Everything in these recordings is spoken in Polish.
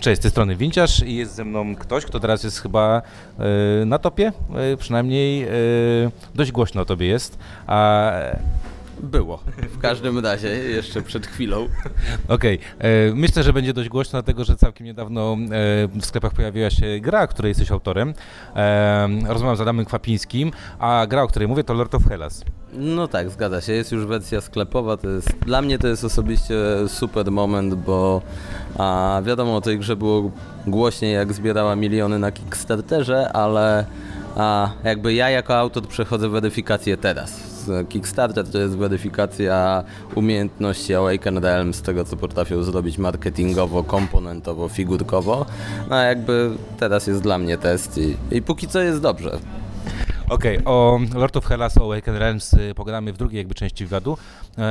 Cześć, z tej strony Winciarz i jest ze mną ktoś, kto teraz jest chyba e, na topie, e, przynajmniej e, dość głośno o tobie jest, a Było. W każdym razie, jeszcze przed chwilą. Okej, e, myślę, że będzie dość głośno, dlatego że całkiem niedawno e, w sklepach pojawiła się gra, której jesteś autorem. E, rozmawiam z Adamem Kwapińskim, a gra, o której mówię, to Lord of Hellas. No tak, zgadza się. Jest już wersja sklepowa. To jest, dla mnie to jest osobiście super moment, bo a, wiadomo o tej grze było głośniej, jak zbierała miliony na Kickstarterze, ale a, jakby ja jako autor przechodzę weryfikację teraz. Kickstarter to jest weryfikacja umiejętności Awaken Realms, z tego co potrafią zrobić marketingowo, komponentowo, figurkowo. No a jakby teraz jest dla mnie test i, i póki co jest dobrze. Okej, o Lord of Hellas, o Awaken Realms y, pogadamy w drugiej jakby części wywiadu,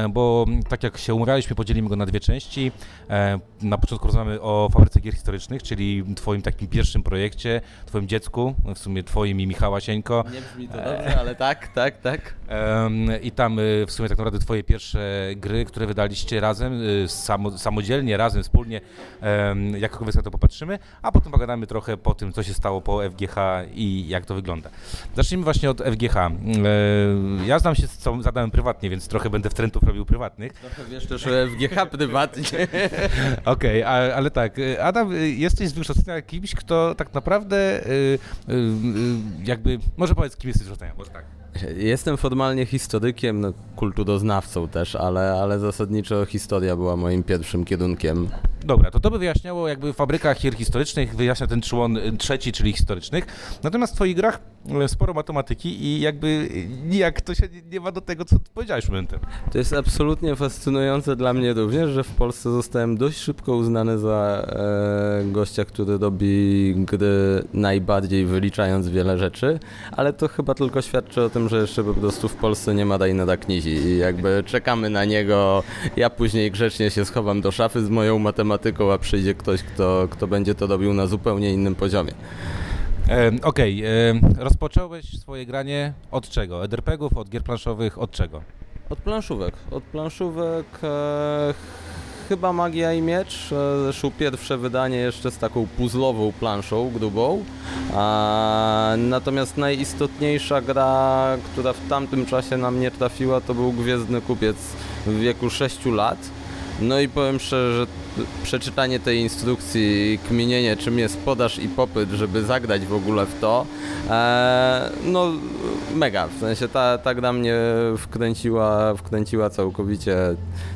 bo tak jak się umawialiśmy, podzielimy go na dwie części. E, Na początku rozmawiamy o fabryce gier historycznych, czyli twoim takim pierwszym projekcie, twoim dziecku, w sumie twoim i Michała Sieńko. Nie brzmi to dobrze, ale tak, tak, tak. I tam y, w sumie tak naprawdę twoje pierwsze gry, które wydaliście razem, samo, samodzielnie, razem, wspólnie, em, jak na to popatrzymy, a potem pogadamy trochę po tym, co się stało po FGH i jak to wygląda. Zacznijmy właśnie od FGH. E, Ja znam się z całym- z Adamem prywatnie, więc trochę będę wtrętów robił prywatnych. Trochę wiesz też o FGH prywatnie. Okej, a- ale tak, y, Adam, y, jesteś z wykształcenia kimś, kto tak naprawdę y, jakby, może powiedz, kim jesteś z wykształcenia, może tak. Jestem formalnie historykiem, no, kulturoznawcą też, ale, ale zasadniczo historia była moim pierwszym kierunkiem. Dobra, to to by wyjaśniało jakby fabryka gier historycznych, wyjaśnia ten człon y, trzeci, czyli historycznych. Natomiast w twoich grach y, sporo matematyki i jakby nijak to się nie- ma do tego, co powiedziałeś momentem. To jest absolutnie fascynujące dla mnie również, że w Polsce zostałem dość szybko uznany za e, gościa, który robi gry najbardziej wyliczając wiele rzeczy, ale to chyba tylko świadczy o tym, że jeszcze po prostu w Polsce nie ma Dajneda Knizi i jakby czekamy na niego. Ja później grzecznie się schowam do szafy z moją matematyką, a przyjdzie ktoś, kto, kto będzie to robił na zupełnie innym poziomie. E, Okej, e, rozpocząłeś swoje granie od czego? Od RPGów, od gier planszowych, od czego? Od planszówek. Od planszówek e, chyba Magia i Miecz. E, zresztą pierwsze wydanie jeszcze z taką puzzlową planszą grubą. A, natomiast najistotniejsza gra, która w tamtym czasie na mnie trafiła, to był Gwiezdny Kupiec w wieku 6 lat. No i powiem szczerze, że przeczytanie tej instrukcji, kminienie czym jest podaż i popyt, żeby zagrać w ogóle w to, e, no mega, w sensie ta, ta gra mnie wkręciła, wkręciła całkowicie,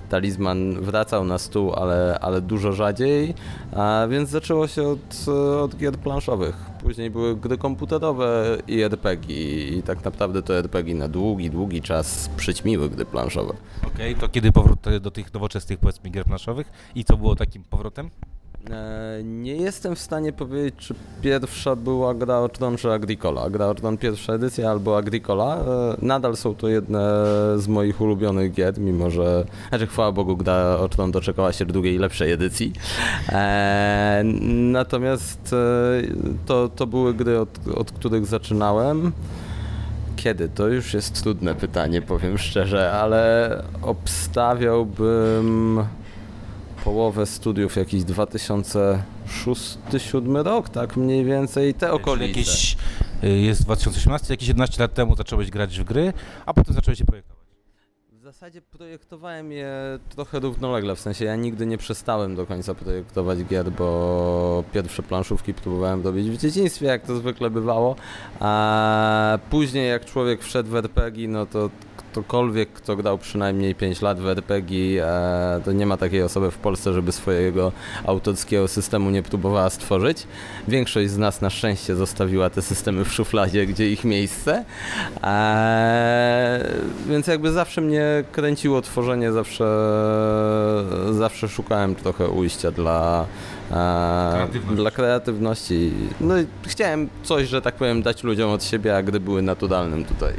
talizman wracał na stół, ale, ale dużo rzadziej, a więc zaczęło się od, od gier planszowych. Później były gry komputerowe i RPG i tak naprawdę to RPG na długi, długi czas przyćmiły gry planszowe. Okej, to kiedy powrót do tych nowoczesnych, powiedzmy, gier planszowych i co było takim powrotem? E, Nie jestem w stanie powiedzieć, czy pierwsza była Gra o czy Agricola. Gra o pierwsza edycja albo Agricola. E, Nadal są to jedne z moich ulubionych gier, mimo że, znaczy chwała Bogu, Gra o doczekała się drugiej, lepszej edycji. E, Natomiast to, to były gry, od, od których zaczynałem. Kiedy? To już jest trudne pytanie, powiem szczerze, ale obstawiałbym połowę studiów, jakiś 2006-2007 rok, tak mniej więcej, te okolice. Jakieś, y, jest 2018, jakieś 11 lat temu zacząłeś grać w gry, a potem zacząłeś się projektować. W zasadzie projektowałem je trochę równolegle, w sensie ja nigdy nie przestałem do końca projektować gier, bo pierwsze planszówki próbowałem robić w dzieciństwie, jak to zwykle bywało, a później jak człowiek wszedł w RPG, no to ktokolwiek, kto grał przynajmniej 5 lat w RPG, e, to nie ma takiej osoby w Polsce, żeby swojego autorskiego systemu nie próbowała stworzyć. Większość z nas na szczęście zostawiła te systemy w szufladzie, gdzie ich miejsce. E, więc jakby zawsze mnie kręciło tworzenie, zawsze, zawsze szukałem trochę ujścia dla, e, Kreatywności. dla kreatywności. No i chciałem coś, że tak powiem, dać ludziom od siebie, a gdy były naturalnym tutaj.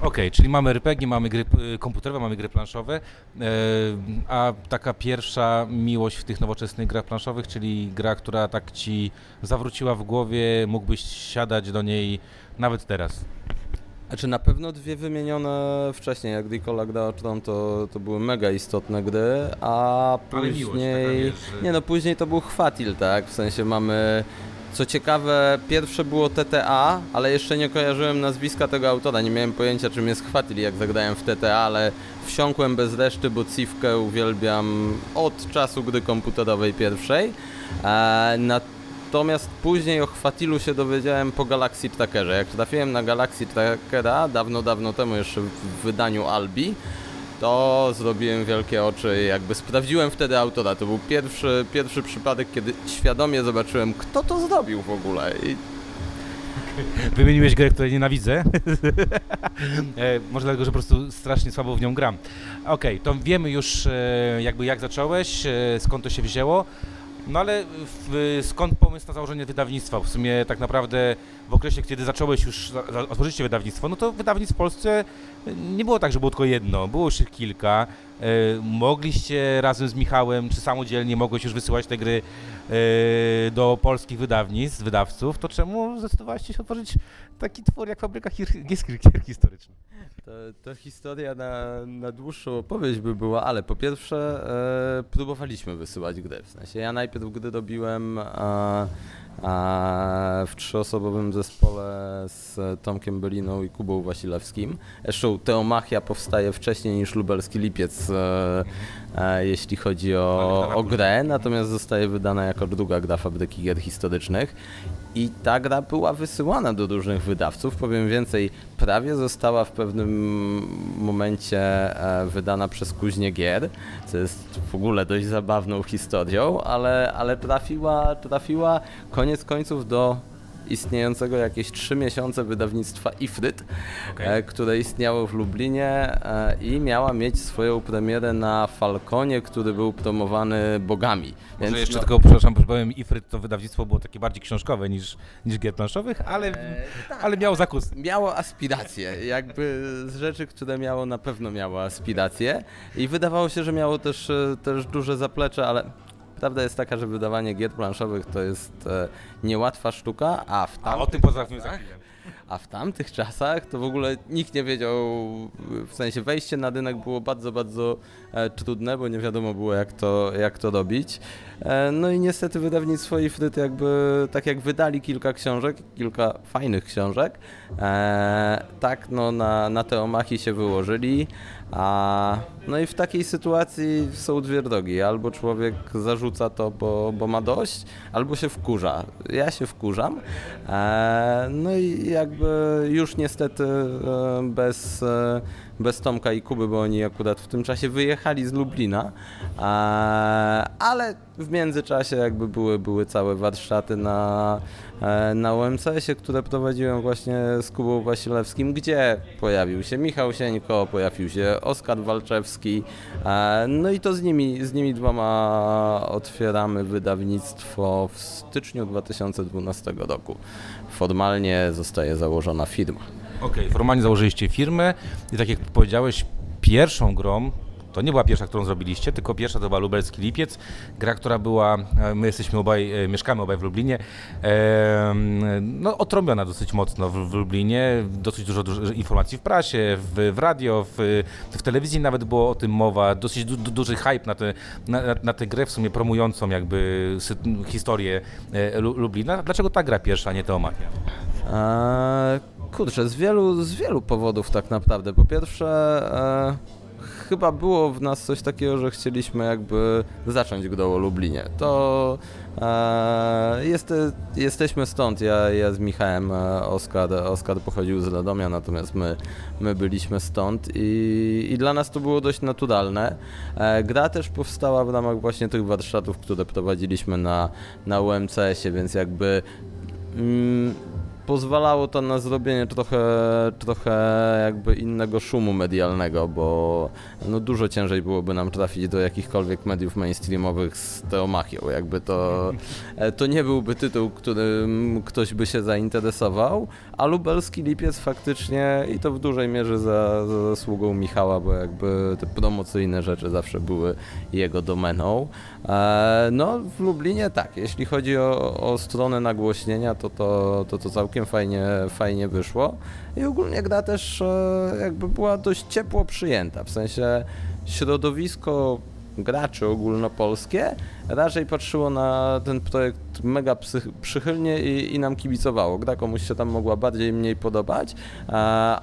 Okej, czyli mamy RPG, mamy gry komputerowe, mamy gry planszowe, e, a taka pierwsza miłość w tych nowoczesnych grach planszowych, czyli gra, która tak ci zawróciła w głowie, mógłbyś siadać do niej nawet teraz. Znaczy na pewno dwie wymienione wcześniej, jak Nicola gra o Tron, to, to były mega istotne gry, a miłość później... że- Nie no, później to był Chwatil, tak? W sensie mamy... Co ciekawe, pierwsze było TTA, ale jeszcze nie kojarzyłem nazwiska tego autora, nie miałem pojęcia czym jest Chwatil, jak zagrałem w TTA, ale wsiąkłem bez reszty, bo Cifkę uwielbiam od czasu gry komputerowej pierwszej. E, natomiast później o Chwatilu się dowiedziałem po Galaxy Trackerze. Jak trafiłem na Galaxy Trackera dawno, dawno temu jeszcze w wydaniu Albi, to zrobiłem wielkie oczy jakby sprawdziłem wtedy autora. To był pierwszy, pierwszy przypadek, kiedy świadomie zobaczyłem, kto to zrobił w ogóle. I Wymieniłeś grę, której nienawidzę. e, może dlatego, że po prostu strasznie słabo w nią gram. Okej, to wiemy już e, jakby jak zacząłeś, e, skąd to się wzięło. No ale w, skąd pomysł na założenie wydawnictwa? W sumie tak naprawdę w okresie, kiedy zacząłeś już, otworzyliście wydawnictwo, no to wydawnictw w Polsce nie było tak, że było tylko jedno, było już kilka. E, mogliście razem z Michałem, czy samodzielnie mogłeś już wysyłać te gry e, do polskich wydawnictw, wydawców, to czemu zdecydowaliście się otworzyć taki twór jak Fabryka Hir- Gier, gier Historycznych? To, to historia na, na dłuższą opowieść by była, ale po pierwsze e, próbowaliśmy wysyłać gry. W sensie ja najpierw gry robiłem e, e, w trzyosobowym zespole z Tomkiem Beliną i Kubą Wasilewskim. Zresztą Teomachia powstaje wcześniej niż Lubelski Lipiec, e, e, jeśli chodzi o, o grę, natomiast zostaje wydana jako druga gra Fabryki Gier Historycznych. I ta gra była wysyłana do różnych wydawców. Powiem więcej, prawie została w pewnym momencie e, wydana przez Kuźnię Gier, co jest w ogóle dość zabawną historią, ale, ale trafiła, trafiła koniec końców do istniejącego jakieś trzy miesiące wydawnictwa Ifryt, Okej. e, które istniało w Lublinie e, i miała mieć swoją premierę na Falconie, który był promowany bogami. Może jeszcze no- tylko, przepraszam, powiem, Ifryt to wydawnictwo było takie bardziej książkowe niż, niż gier planszowych, ale, ale miało zakus. miało aspiracje, jakby z rzeczy, które miało, na pewno miało aspiracje i wydawało się, że miało też, e, też duże zaplecze, ale prawda jest taka, że wydawanie gier planszowych to jest e, niełatwa sztuka, a w A o tamtych tym pozwólmy za chwilę. a w tamtych czasach to w ogóle nikt nie wiedział, w sensie wejście na rynek było bardzo, bardzo trudne, bo nie wiadomo było jak to, jak to robić. E, no i niestety wydawnictwo Ifryt jakby, tak jak wydali kilka książek, kilka fajnych książek, e, tak no na, na te omachi się wyłożyli, a no i w takiej sytuacji są dwie drogi. Albo człowiek zarzuca to, bo, bo ma dość, albo się wkurza. Ja się wkurzam. E, no i jakby już niestety e, bez, e, bez Tomka i Kuby, bo oni akurat w tym czasie wyjechali z Lublina, ale w międzyczasie jakby były, były całe warsztaty na, e, na UMCS-ie, które prowadziłem właśnie z Kubą Wasilewskim, gdzie pojawił się Michał Sieńko, pojawił się Oskar Walczewski, e, no i to z nimi, z nimi dwoma otwieramy wydawnictwo w styczniu 2012 roku. Formalnie zostaje założona firma. Okej, formalnie założyliście firmę i tak jak powiedziałeś, pierwszą grą, to nie była pierwsza, którą zrobiliście, tylko pierwsza to była Lubelski Lipiec, gra, która była, e, my jesteśmy obaj, e, mieszkamy obaj w Lublinie, no otrąbiona dosyć mocno w, Lublinie, dosyć dużo, dużo informacji w prasie, w, w radio, w, w telewizji nawet było o tym mowa, dosyć du, du, duży hype na, te, na, na- tę grę w sumie promującą jakby historię e, Lu- Lublina. Dlaczego ta gra pierwsza, a nie Teomachia? Eee, kurczę, z wielu, z wielu powodów tak naprawdę. Po pierwsze, e, chyba było w nas coś takiego, że chcieliśmy jakby zacząć grę o Lublinie. To e, jest, jesteśmy stąd, ja, ja z Michałem, e, Oskar, Oskar pochodził z Radomia, natomiast my, my byliśmy stąd i, i dla nas to było dość naturalne. E, gra też powstała w ramach właśnie tych warsztatów, które prowadziliśmy na, na UMCS-ie, więc jakby Mm, pozwalało to na zrobienie trochę, trochę jakby innego szumu medialnego, bo no dużo ciężej byłoby nam trafić do jakichkolwiek mediów mainstreamowych z Teomachią. Jakby to, e, to nie byłby tytuł, którym ktoś by się zainteresował, a lubelski lipiec faktycznie i to w dużej mierze za, za zasługą Michała, bo jakby te promocyjne rzeczy zawsze były jego domeną. E, no w Lublinie tak, jeśli chodzi o, o stronę nagłośnienia, to to, to to całkiem fajnie, fajnie wyszło. I ogólnie gra też e, jakby była dość ciepło przyjęta, w sensie środowisko graczy ogólnopolskie raczej patrzyło na ten projekt mega przychylnie i, i nam kibicowało. Gra komuś się tam mogła bardziej mniej podobać,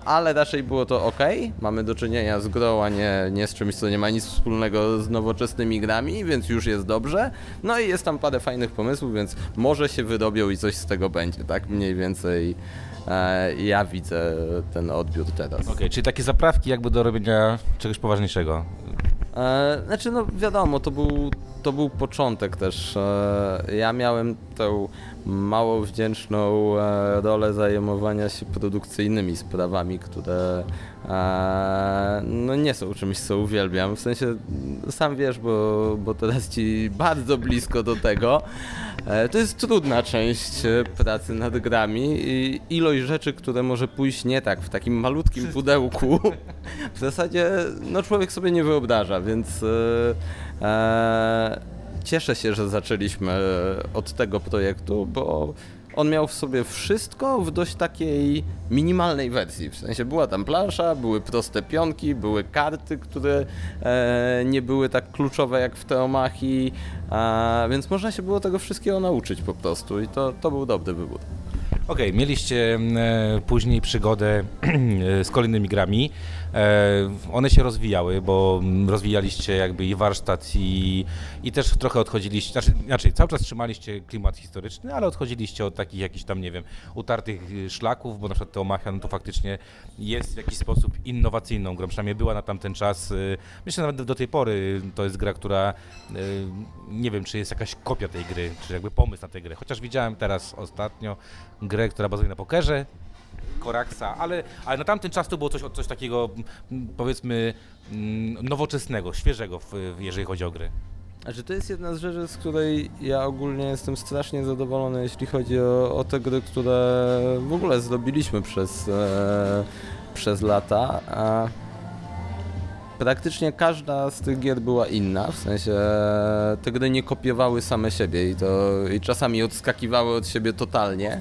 ale raczej było to ok. Mamy do czynienia z grą, a nie, nie z czymś, co nie ma nic wspólnego z nowoczesnymi grami, więc już jest dobrze. No i jest tam parę fajnych pomysłów, więc może się wydobią i coś z tego będzie, tak? Mniej więcej e, ja widzę ten odbiór teraz. Okej, czyli takie zaprawki jakby do robienia czegoś poważniejszego. E, znaczy, no wiadomo, to był, to był początek też. E, ja miałem tę mało wdzięczną e, rolę zajmowania się produkcyjnymi sprawami, które e, no nie są czymś, co uwielbiam. W sensie, sam wiesz, bo, bo teraz ci bardzo blisko do tego. To jest trudna część pracy nad grami i ilość rzeczy, które może pójść nie tak w takim malutkim pudełku, w zasadzie no człowiek sobie nie wyobraża, więc cieszę się, że zaczęliśmy od tego projektu, bo on miał w sobie wszystko w dość takiej minimalnej wersji. W sensie była tam plansza, były proste pionki, były karty, które e, nie były tak kluczowe jak w Teomachii, e, więc można się było tego wszystkiego nauczyć po prostu i to, to był dobry wybór. Okej, mieliście e, później przygodę e, z kolejnymi grami. E, one się rozwijały, bo rozwijaliście jakby i warsztat i, i też trochę odchodziliście, znaczy, inaczej, cały czas trzymaliście klimat historyczny, ale odchodziliście od takich jakichś tam, nie wiem, utartych y, szlaków, bo na przykład Teomachia, no to faktycznie jest w jakiś sposób innowacyjną grą, przynajmniej była na tamten czas. y, Myślę nawet do tej pory to jest gra, która y, nie wiem, czy jest jakaś kopia tej gry, czy jakby pomysł na tę grę, chociaż widziałem teraz ostatnio grę, która bazuje na pokerze, Koraksa, ale, ale na tamten czas to było coś, coś takiego, mm, powiedzmy, mm, nowoczesnego, świeżego, jeżeli chodzi o gry. To jest jedna z rzeczy, z której ja ogólnie jestem strasznie zadowolony, jeśli chodzi o, o te gry, które w ogóle zrobiliśmy przez, e, przez lata. A praktycznie każda z tych gier była inna, w sensie te gry nie kopiowały same siebie i, to, i czasami odskakiwały od siebie totalnie.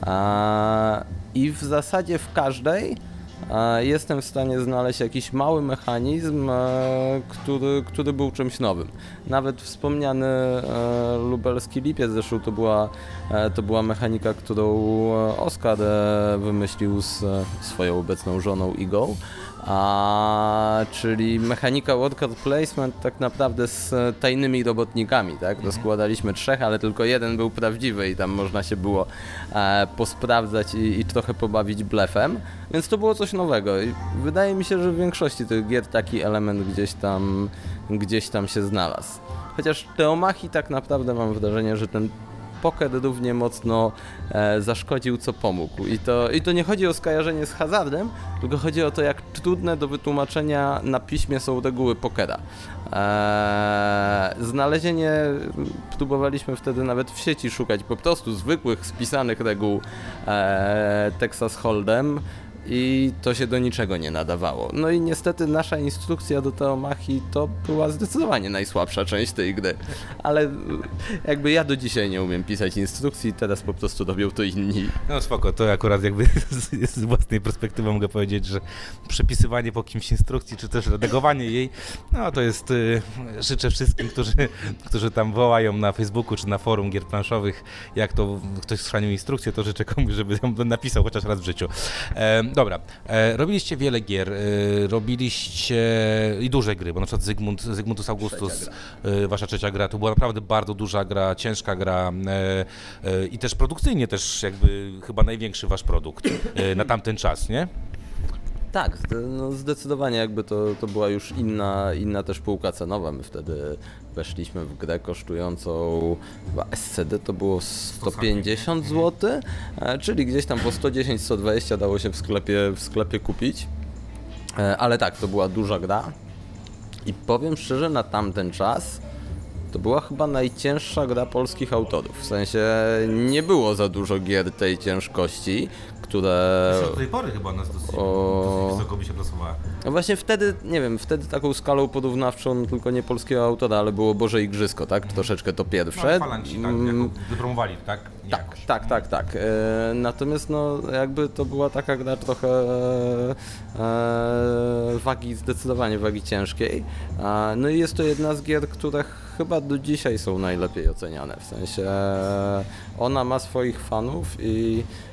A, I w zasadzie w każdej e, jestem w stanie znaleźć jakiś mały mechanizm, e, który, który był czymś nowym. Nawet wspomniany e, lubelski lipiec zresztą to była, e, to była mechanika, którą e, Oskar e, wymyślił z e, swoją obecną żoną Igą. A, czyli mechanika worker placement tak naprawdę z tajnymi robotnikami, tak? Rozkładaliśmy trzech, ale tylko jeden był prawdziwy i tam można się było e, posprawdzać i, i trochę pobawić blefem, więc to było coś nowego i wydaje mi się, że w większości tych gier taki element gdzieś tam, gdzieś tam się znalazł. Chociaż Teomachi tak naprawdę mam wrażenie, że ten poker równie mocno e, zaszkodził, co pomógł. I to, I to nie chodzi o skojarzenie z hazardem, tylko chodzi o to, jak trudne do wytłumaczenia na piśmie są reguły pokera. E, znalezienie, próbowaliśmy wtedy nawet w sieci szukać po prostu zwykłych, spisanych reguł e, Texas Hold'em i to się do niczego nie nadawało. No i niestety nasza instrukcja do Teomachi to była zdecydowanie najsłabsza część tej gry, ale jakby ja do dzisiaj nie umiem pisać instrukcji, teraz po prostu robią to inni. No spoko, to akurat jakby z, z własnej perspektywy mogę powiedzieć, że przepisywanie po kimś instrukcji, czy też redagowanie jej, no to jest, y, życzę wszystkim, którzy, którzy tam wołają na Facebooku, czy na forum gier planszowych, jak to ktoś schrzanił instrukcję, to życzę komuś, żeby ją napisał chociaż raz w życiu. Dobra, e, robiliście wiele gier, e, robiliście i duże gry, bo na przykład Zygmunt, Zygmuntus Augustus, e, wasza trzecia gra, to była naprawdę bardzo duża gra, ciężka gra e, e, i też produkcyjnie też jakby chyba największy wasz produkt e, na tamten czas, nie? Tak, no zdecydowanie jakby to, to była już inna, inna też półka cenowa. My wtedy weszliśmy w grę kosztującą chyba SCD to było 150 zł, e, czyli gdzieś tam po 110-120 dało się w sklepie, w sklepie kupić. E, Ale tak, to była duża gra. I powiem szczerze, na tamten czas to była chyba najcięższa gra polskich autorów. W sensie nie było za dużo gier tej ciężkości, które do tej pory chyba nas dosyć, O. dosyć wysoko by się plasowała. no właśnie wtedy, nie wiem, wtedy taką skalą porównawczą no tylko nie polskiego autora, ale było Boże Igrzysko, tak? Troszeczkę to No, pierwsze. falanci, tak, Mm, jako wypromowali, tak? Tak, tak, tak, tak. E, natomiast no jakby to była taka gra trochę e, wagi, zdecydowanie wagi ciężkiej. E, no i jest to jedna z gier, które chyba do dzisiaj są najlepiej oceniane. W sensie e, ona ma swoich fanów i, e,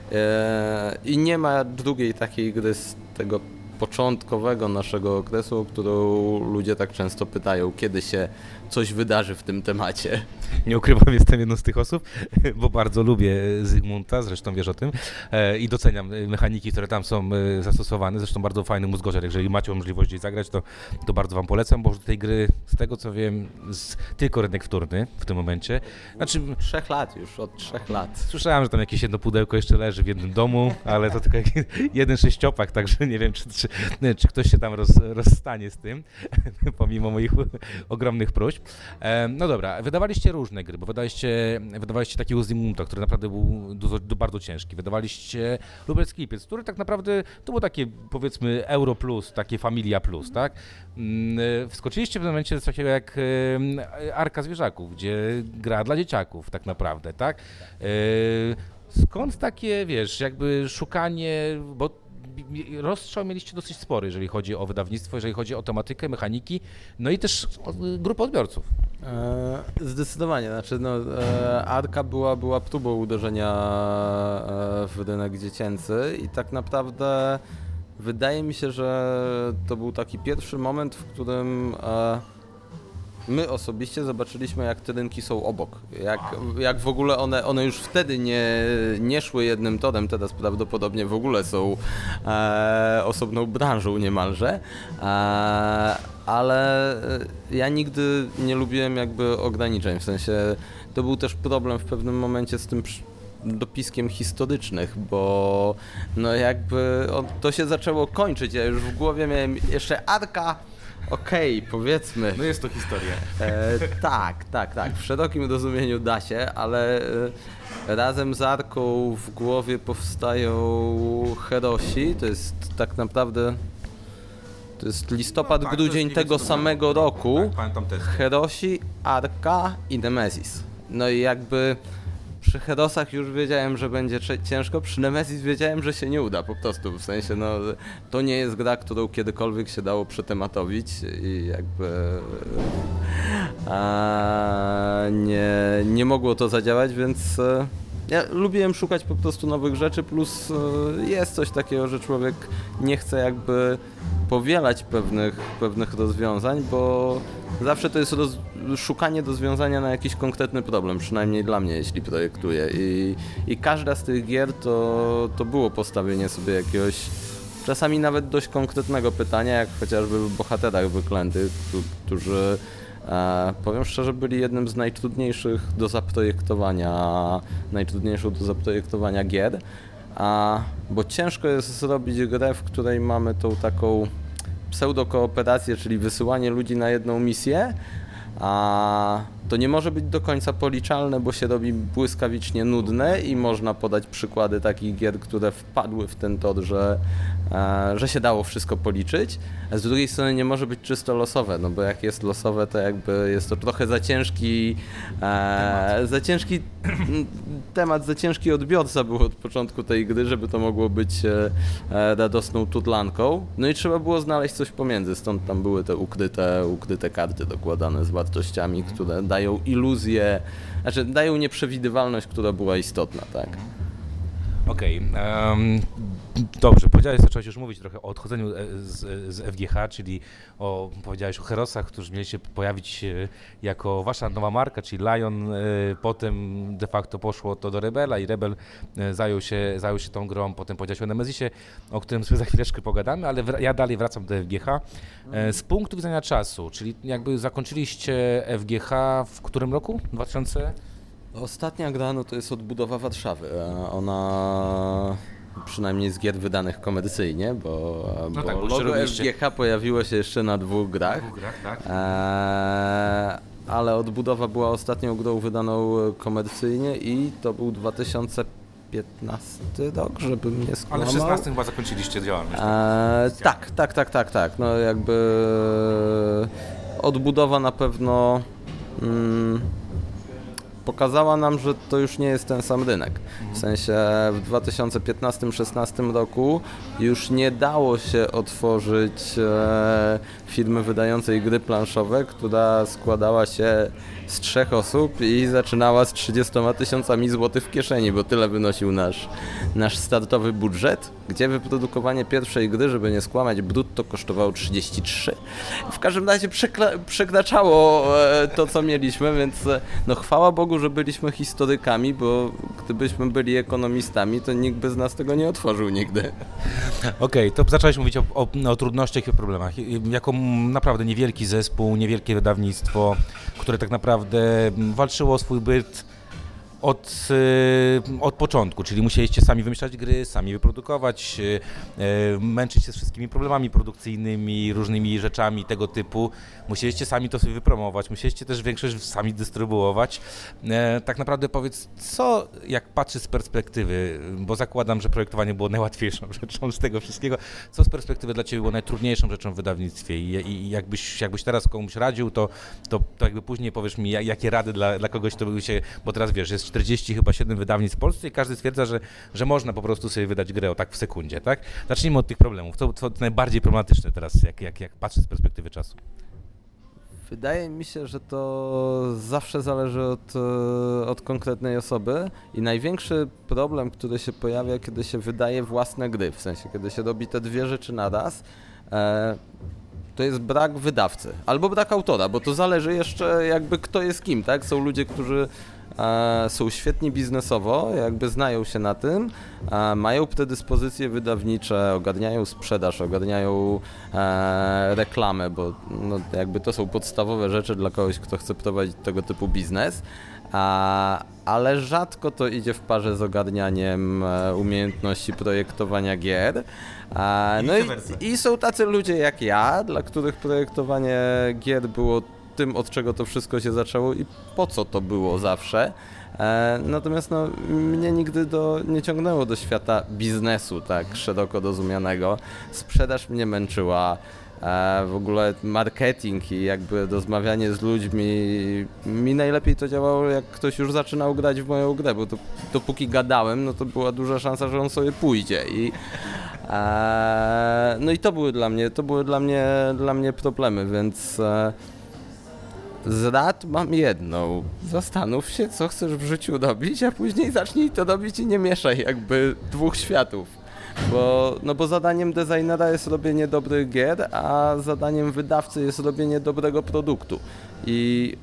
i nie ma drugiej takiej gry z tego początkowego naszego okresu, o którą ludzie tak często pytają, kiedy się coś wydarzy w tym temacie. Nie ukrywam, jestem jedną z tych osób, bo bardzo lubię Zygmunta, zresztą wiesz o tym, e, i doceniam e, mechaniki, które tam są e, zastosowane. Zresztą bardzo fajny mózgorzer. Jeżeli macie możliwość gdzieś zagrać, to, to bardzo Wam polecam, bo do tej gry, z tego co wiem, z, tylko rynek wtórny w tym momencie. Znaczy, Trzech lat już, od trzech lat. słyszałem, że tam jakieś jedno pudełko jeszcze leży w jednym domu, ale to tylko jeden sześciopak, także nie wiem, czy, czy, czy ktoś się tam roz, rozstanie z tym, pomimo moich ogromnych próśb. E, No dobra, wydawaliście różne gry, bo wydawaliście, wydawaliście takiego Zimunta, który naprawdę był bardzo ciężki. Wydawaliście Lubelski Lipiec, który tak naprawdę to było takie powiedzmy Euro Plus, takie Familia Plus, tak? Mm, e, Wskoczyliście w pewnym momencie coś takiego jak e, Arka Zwierzaków, gdzie gra dla dzieciaków tak naprawdę, tak? E, Skąd takie, wiesz, jakby szukanie, bo rozstrzał mieliście dosyć spory, jeżeli chodzi o wydawnictwo, jeżeli chodzi o tematykę, mechaniki, no i też grupę odbiorców. E, zdecydowanie, znaczy no, e, Arka była, była próbą uderzenia e, w rynek dziecięcy i tak naprawdę wydaje mi się, że to był taki pierwszy moment, w którym my osobiście zobaczyliśmy, jak te rynki są obok. Jak, jak w ogóle one, one już wtedy nie, nie szły jednym torem, teraz prawdopodobnie w ogóle są e, osobną branżą niemalże. E, ale e, ja nigdy nie lubiłem jakby ograniczeń, w sensie to był też problem w pewnym momencie z tym dopiskiem historycznych, bo no jakby to się zaczęło kończyć, ja już w głowie miałem jeszcze Arka, okej, powiedzmy. No jest to historia. E, tak, tak, tak. W szerokim rozumieniu da się, ale e, razem z Arką w głowie powstają Herosi. To jest tak naprawdę. To jest listopad, No tak, grudzień tego samego roku. Tak, pamiętam też. Herosi, Arka i Nemesis. No i jakby przy Herosach już wiedziałem, że będzie ciężko, przy Nemesis wiedziałem, że się nie uda po prostu, w sensie no to nie jest gra, którą kiedykolwiek się dało przetematowić i jakby a, nie, nie mogło to zadziałać, więc e, ja lubiłem szukać po prostu nowych rzeczy, plus e, jest coś takiego, że człowiek nie chce jakby powielać pewnych, pewnych rozwiązań, bo zawsze to jest roz, szukanie rozwiązania na jakiś konkretny problem, przynajmniej dla mnie, jeśli projektuję. I, i każda z tych gier to, to było postawienie sobie jakiegoś czasami nawet dość konkretnego pytania, jak chociażby w bohaterach wyklętych, któ- którzy e, powiem szczerze byli jednym z najtrudniejszych do zaprojektowania, najtrudniejszą do zaprojektowania gier, a, bo ciężko jest zrobić grę, w której mamy tą taką pseudokooperację, czyli wysyłanie ludzi na jedną misję, a to nie może być do końca policzalne, bo się robi błyskawicznie nudne i można podać przykłady takich gier, które wpadły w ten tor, że, e, że się dało wszystko policzyć, a z drugiej strony nie może być czysto losowe, no bo jak jest losowe, to jakby jest to trochę za ciężki e, za ciężki temat, za ciężki odbiorca był od początku tej gry, żeby to mogło być e, radosną tutlanką. No i trzeba było znaleźć coś pomiędzy, stąd tam były te ukryte, ukryte karty dokładane z wartościami, które dają iluzję, znaczy dają nieprzewidywalność, która była istotna, tak. Okej. em, dobrze, powiedziałeś, zacząłeś już mówić trochę o odchodzeniu e, z, z FGH, czyli o, powiedziałeś o Herosach, którzy mieli się pojawić e, jako wasza nowa marka, czyli Lion. e, Potem de facto poszło to do Rebela i Rebel e, zajął się, zajął się tą grą. Potem powiedziałeś o Nemezisie, o którym sobie za chwileczkę pogadamy, ale ja dalej wracam do FGH. E, Z punktu widzenia czasu, czyli jakby zakończyliście FGH w którym roku? 2000? Ostatnia gra no to jest odbudowa Warszawy. E, Ona przynajmniej z gier wydanych komercyjnie, bo, bo tak, bo logo FGH pojawiło się jeszcze na dwóch grach. tak. Eee, ale odbudowa była ostatnią grą wydaną komercyjnie i to był 2015 rok, żeby mnie Ale skłamał. w 16 chyba zakończyliście działalność. Eee, tak, tak, tak, tak, tak. No jakby odbudowa na pewno mm, pokazała nam, że to już nie jest ten sam rynek. W sensie w 2015-16 roku już nie dało się otworzyć e, firmy wydającej gry planszowe, która składała się z trzech osób i zaczynała z 30 tysiącami złotych w kieszeni, bo tyle wynosił nasz, nasz startowy budżet, gdzie wyprodukowanie pierwszej gry, żeby nie skłamać, brutto kosztowało 33. W każdym razie przekraczało e, to, co mieliśmy, więc e, no chwała Bogu, że byliśmy historykami, bo gdybyśmy byli ekonomistami, to nikt by z nas tego nie otworzył nigdy. Okej, to zacząłeś mówić o, o, o trudnościach i o problemach. Jako naprawdę niewielki zespół, niewielkie wydawnictwo, które tak naprawdę walczyło o swój byt od, y, od początku, czyli musieliście sami wymyślać gry, sami wyprodukować, y, y, męczyć się z wszystkimi problemami produkcyjnymi, różnymi rzeczami tego typu. Musieliście sami to sobie wypromować, musieliście też większość sami dystrybuować. E, Tak naprawdę powiedz, co jak patrzysz z perspektywy, bo zakładam, że projektowanie było najłatwiejszą rzeczą z tego wszystkiego, co z perspektywy dla Ciebie było najtrudniejszą rzeczą w wydawnictwie i, i jakbyś, jakbyś teraz komuś radził, to, to, to jakby później powiesz mi, ja- jakie rady dla, dla kogoś, to by się, bo teraz wiesz, jest 40 chyba 7 wydawnictw w Polsce i każdy stwierdza, że, że można po prostu sobie wydać grę o tak w sekundzie, tak? Zacznijmy od tych problemów. Co, co najbardziej problematyczne teraz, jak, jak, jak patrzysz z perspektywy czasu? Wydaje mi się, że to zawsze zależy od, e, od konkretnej osoby i największy problem, który się pojawia, kiedy się wydaje własne gry, w sensie kiedy się robi te dwie rzeczy naraz, e, to jest brak wydawcy albo brak autora, bo to zależy jeszcze jakby kto jest kim, tak? Są ludzie, którzy są świetni biznesowo, jakby znają się na tym, e, mają predyspozycje wydawnicze, ogarniają sprzedaż, ogarniają e, reklamę, bo no, jakby to są podstawowe rzeczy dla kogoś, kto chce prowadzić tego typu biznes. A, ale rzadko to idzie w parze z ogarnianiem e, umiejętności projektowania gier. A, no i, I są tacy ludzie jak ja, dla których projektowanie gier było tym, od czego to wszystko się zaczęło i po co to było zawsze. E, natomiast no, mnie nigdy do, nie ciągnęło do świata biznesu tak szeroko rozumianego. Sprzedaż mnie męczyła. E, w ogóle marketing i jakby rozmawianie z ludźmi. Mi najlepiej to działało, jak ktoś już zaczynał grać w moją grę, bo to, dopóki gadałem, no to była duża szansa, że on sobie pójdzie. I, e, no i to były dla mnie, to były dla mnie, dla mnie problemy, więc z rad mam jedną. Zastanów się, co chcesz w życiu robić, a później zacznij to robić i nie mieszaj jakby dwóch światów. Bo, no bo zadaniem designera jest robienie dobrych gier, a zadaniem wydawcy jest robienie dobrego produktu. I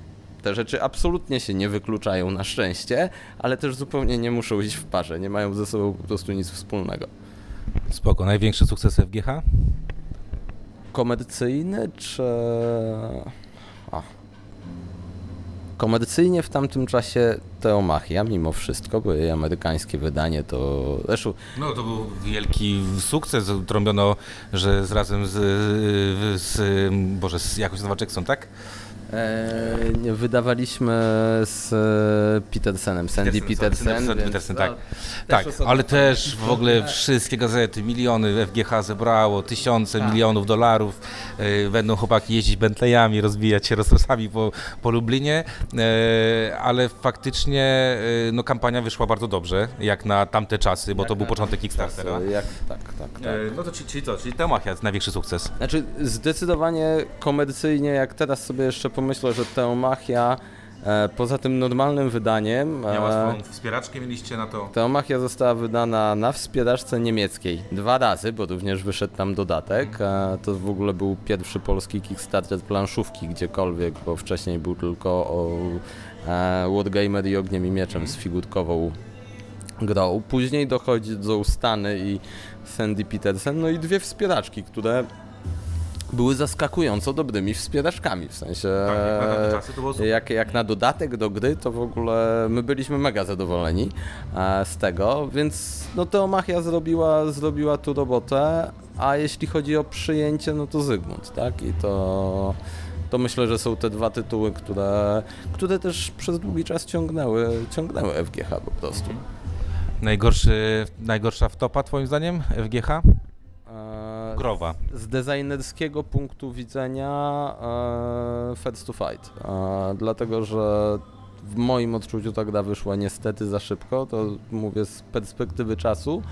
te rzeczy absolutnie się nie wykluczają na szczęście, ale też zupełnie nie muszą iść w parze, nie mają ze sobą po prostu nic wspólnego. Spoko, największy sukces FGH? Komercyjny czy. A. Komercyjnie w tamtym czasie Teomachia, mimo wszystko, bo jej amerykańskie wydanie to. Zresztą No to był wielki sukces, trąbiono, że z razem z, z Boże, z jakąś nazywa Jackson, tak? E, wydawaliśmy z e, Petersenem, Sandy Petersen, Petersen. Więc- Petersen, tak. no, Tak, ale też w ogóle wszystkie gazety, miliony FGH zebrało, tysiące Tak. milionów dolarów. e, Będą chłopaki jeździć Bentleyami, rozbijać się Rolls-Royce'ami po, po Lublinie, e, ale faktycznie no, kampania wyszła bardzo dobrze, jak na tamte czasy, bo to był początek Kickstartera. Jak, tak, tak, tak. No to czyli, czyli co, czyli Teomachia największy sukces. Znaczy, zdecydowanie komercyjnie, jak teraz sobie jeszcze pomyślę, że Teomachia e, poza tym normalnym wydaniem. Miała e, swoją wspieraczkę, mieliście na to. Teomachia została wydana na wspieraczce niemieckiej dwa razy, bo również wyszedł tam dodatek. E, To w ogóle był pierwszy polski Kickstarter planszówki gdziekolwiek, bo wcześniej był tylko o Wargamer i Ogniem i Mieczem z figurkową grą. Później dochodzą Stany i Sandy Petersen, no i dwie wspieraczki, które były zaskakująco dobrymi wspieraczkami, w sensie Tak, jak jak, na dodatek do gry, to w ogóle my byliśmy mega zadowoleni e, z tego, więc no Teomachia zrobiła, zrobiła tu robotę, a jeśli chodzi o przyjęcie, no to Zygmunt, tak? I to, to myślę, że są te dwa tytuły, które, które też przez długi czas ciągnęły, ciągnęły FGH po prostu. Najgorszy, najgorsza wtopa twoim zdaniem FGH? E, Growa. z designerskiego punktu widzenia e, First to Fight, e, dlatego że w moim odczuciu ta gra wyszła niestety za szybko, to mówię z perspektywy czasu,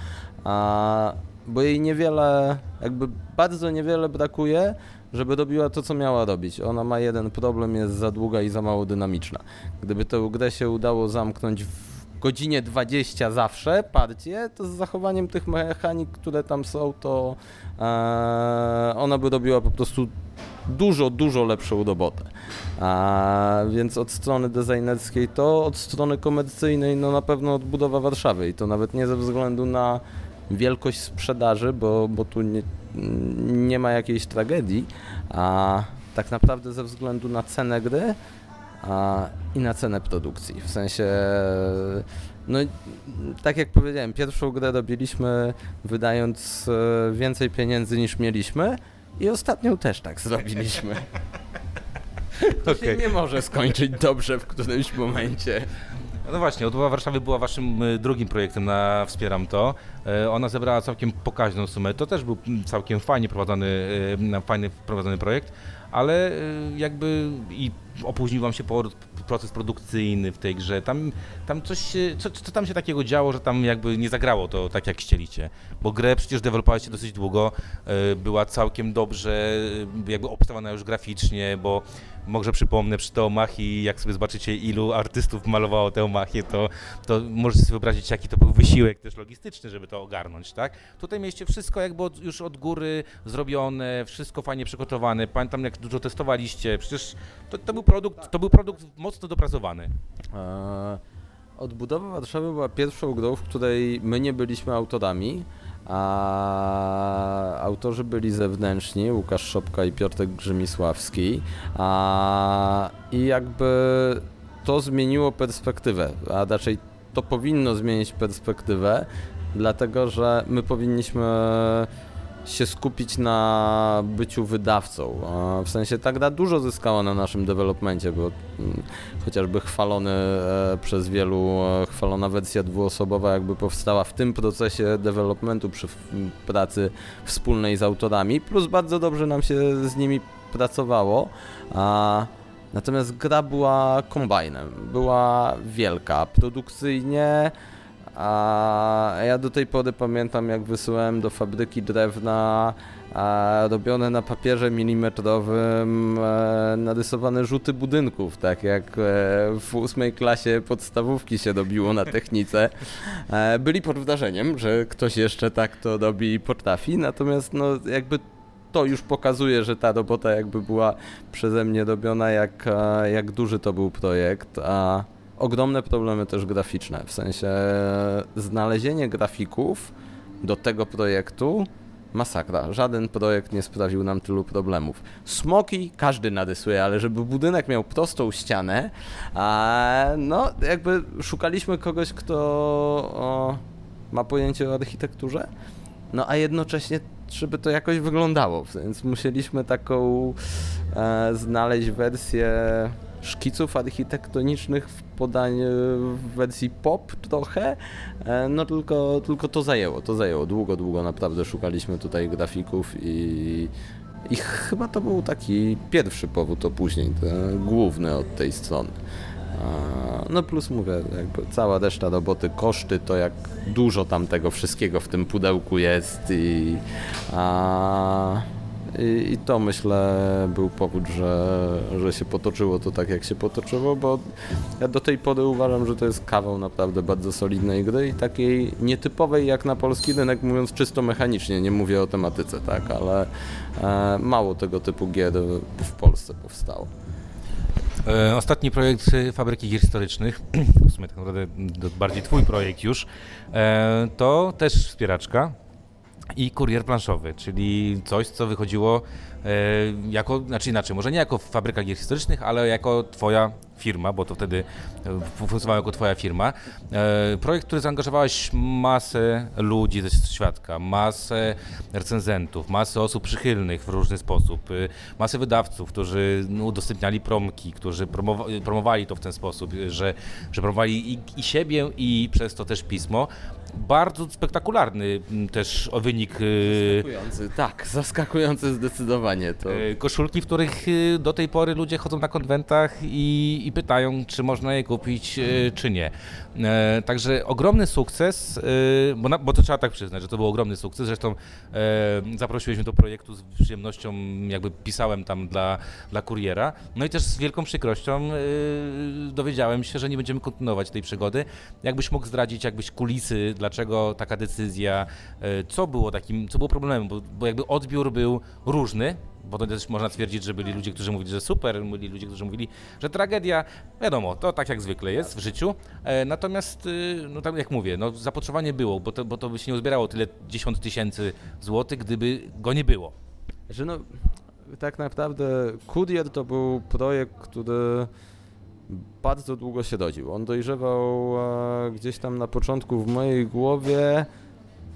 a, bo jej niewiele, jakby bardzo niewiele brakuje, żeby robiła to, co miała robić. Ona ma jeden problem, jest za długa i za mało dynamiczna. Gdyby tę grę się udało zamknąć w godzinie 20 zawsze partię, to z zachowaniem tych mechanik, które tam są, to e, ona by robiła po prostu dużo, dużo lepszą robotę. Więc od strony designerskiej to, od strony komercyjnej no na pewno odbudowa Warszawy i to nawet nie ze względu na wielkość sprzedaży, bo, bo tu nie, nie ma jakiejś tragedii, a tak naprawdę ze względu na cenę gry a, i na cenę produkcji. W sensie, no tak jak powiedziałem, pierwszą grę robiliśmy wydając e, więcej pieniędzy niż mieliśmy i ostatnią też tak zrobiliśmy. To się Okej. nie może skończyć dobrze w którymś momencie. No właśnie, Odbudowa Warszawy była waszym y, drugim projektem na Wspieram To. E, Ona zebrała całkiem pokaźną sumę. To też był całkiem fajnie prowadzony, y, fajny prowadzony projekt, ale jakby i opóźnił wam się proces produkcyjny w tej grze. Tam, tam coś, co, co tam się takiego działo, że tam jakby nie zagrało to tak jak chcieliście? Bo grę przecież dewelopowaliście dosyć długo, była całkiem dobrze jakby obstawiona już graficznie, bo może przypomnę przy Teomach i jak sobie zobaczycie ilu artystów malowało Teomachie, to, to możecie sobie wyobrazić jaki to był wysiłek też logistyczny, żeby to ogarnąć, tak? Tutaj mieliście wszystko jakby od, już od góry zrobione, wszystko fajnie przygotowane. Pamiętam jak dużo testowaliście, przecież to, to był produkt, to był produkt mocno dopracowany. Eee, Odbudowa Warszawy była pierwszą grą, w której my nie byliśmy autorami, a autorzy byli zewnętrzni, Łukasz Szopka i Piotrek Grzymisławski. A, I jakby to zmieniło perspektywę, a raczej to powinno zmienić perspektywę, dlatego że my powinniśmy się skupić na byciu wydawcą. W sensie ta gra dużo zyskała na naszym developmencie, bo mm, chociażby chwalony e, przez wielu, e, chwalona wersja dwuosobowa jakby powstała w tym procesie developmentu przy pracy wspólnej z autorami, plus bardzo dobrze nam się z nimi pracowało. Natomiast gra była kombajnem, była wielka, produkcyjnie, a ja do tej pory pamiętam, jak wysyłałem do fabryki drewna robione na papierze milimetrowym e, narysowane rzuty budynków, tak jak e, w ósmej klasie podstawówki się robiło na technice. E, byli pod wrażeniem, że ktoś jeszcze tak to robi i potrafi, natomiast no jakby to już pokazuje, że ta robota jakby była przeze mnie robiona, jak, e, jak duży to był projekt, a ogromne problemy też graficzne, w sensie znalezienie grafików do tego projektu masakra. Żaden projekt nie sprawił nam tylu problemów. Smoki każdy narysuje, ale żeby budynek miał prostą ścianę, a no jakby szukaliśmy kogoś, kto o, ma pojęcie o architekturze, no a jednocześnie żeby to jakoś wyglądało, więc musieliśmy taką e, znaleźć wersję szkiców architektonicznych w podaniu w wersji pop trochę, e, no tylko, tylko to zajęło, to zajęło długo, długo naprawdę szukaliśmy tutaj grafików i, i chyba to był taki pierwszy powód, ten główny od tej strony. A, No plus mówię, jakby cała reszta roboty, koszty, to jak dużo tam tego wszystkiego w tym pudełku jest i, a, i, i to myślę był powód, że, że się potoczyło to tak jak się potoczyło, bo ja do tej pory uważam, że to jest kawał naprawdę bardzo solidnej gry i takiej nietypowej jak na polski rynek, mówiąc czysto mechanicznie, nie mówię o tematyce, tak, ale e, mało tego typu gier w Polsce powstało. E, Ostatni projekt Fabryki Gier Historycznych, w sumie tak naprawdę bardziej twój projekt już, e, to też wspieraczka i kurier planszowy, czyli coś, co wychodziło e, jako, znaczy inaczej, może nie jako Fabryka Gier Historycznych, ale jako twoja firma, bo to wtedy e, funkcjonowało jako twoja firma. E, Projekt, który zaangażowałeś masę ludzi ze świadka, masę recenzentów, masę osób przychylnych w różny sposób, y, masę wydawców, którzy no, udostępniali promki, którzy promowa- promowali to w ten sposób, że, że promowali i, i siebie i przez to też pismo. Bardzo spektakularny mm, też o wynik y, Zaskakujący, tak, zaskakujący zdecydowanie. To... E, Koszulki, w których e, do tej pory ludzie chodzą na konwentach i, i pytają, czy można je kupić, czy nie. E, Także ogromny sukces, bo, na, bo to trzeba tak przyznać, że to był ogromny sukces. Zresztą e, zaprosiłeś mnie do projektu z przyjemnością, jakby pisałem tam dla, dla kuriera. No i też z wielką przykrością dowiedziałem się, że nie będziemy kontynuować tej przygody. Jakbyś mógł zdradzić jakbyś kulisy, dlaczego taka decyzja, e, co było takim, co było problemem, bo, bo jakby odbiór był różny, bo to też można twierdzić, że byli ludzie, którzy mówili, że super, byli ludzie, którzy mówili, że tragedia. Wiadomo, to tak jak zwykle jest w życiu. E, natomiast, y, no tak jak mówię, no zapotrzebowanie było, bo to, bo to by się nie uzbierało tyle 10 tysięcy złotych, gdyby go nie było. Że no, tak naprawdę Kurier to był projekt, który bardzo długo się rodził. On dojrzewał e, gdzieś tam na początku w mojej głowie.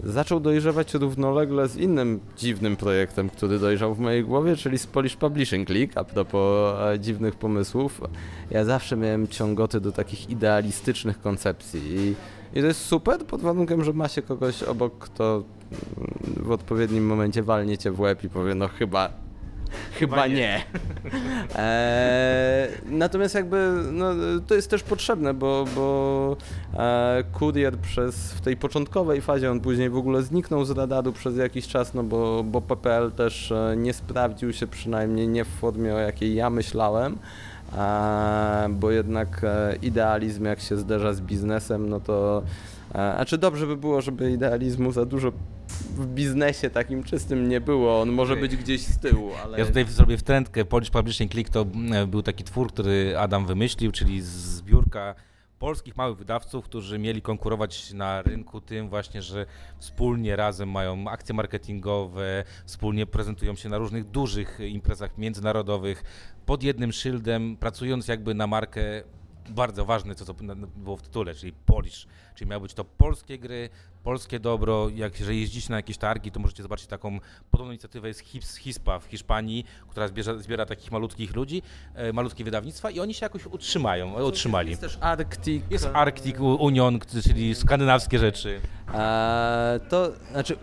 Zaczął dojrzewać równolegle z innym dziwnym projektem, który dojrzał w mojej głowie, czyli z Polish Publishing League, a propos e, dziwnych pomysłów. Ja zawsze miałem ciągoty do takich idealistycznych koncepcji i, i to jest super pod warunkiem, że ma się kogoś obok, kto mm, w odpowiednim momencie walnie cię w łeb i powie, no chyba Chyba nie. e, natomiast jakby no, to jest też potrzebne, bo, bo e, kurier przez w tej początkowej fazie, on później w ogóle zniknął z radaru przez jakiś czas, no bo, bo PPL też e, nie sprawdził się przynajmniej nie w formie, o jakiej ja myślałem. E, bo jednak e, idealizm jak się zderza z biznesem, no to a czy dobrze by było, żeby idealizmu za dużo w biznesie takim czystym nie było, on może być gdzieś z tyłu, ale... Ja tutaj zrobię wtrętkę. Polish Publishing Click to mm, był taki twór, który Adam wymyślił, czyli zbiórka polskich małych wydawców, którzy mieli konkurować na rynku tym właśnie, że wspólnie razem mają akcje marketingowe, wspólnie prezentują się na różnych dużych imprezach międzynarodowych. Pod jednym szyldem, pracując jakby na markę bardzo ważne, co to było w tytule, czyli Polish, czyli miały być to polskie gry, polskie dobro. Jak jeżeli jeździcie na jakieś targi, to możecie zobaczyć taką podobną inicjatywę jest Hips, Hispa w Hiszpanii, która zbiera, zbiera takich malutkich ludzi, e, malutkie wydawnictwa i oni się jakoś utrzymają, e, utrzymali. Jest też Arctic. Jest Arctic Union, czyli skandynawskie rzeczy. Eee, to znaczy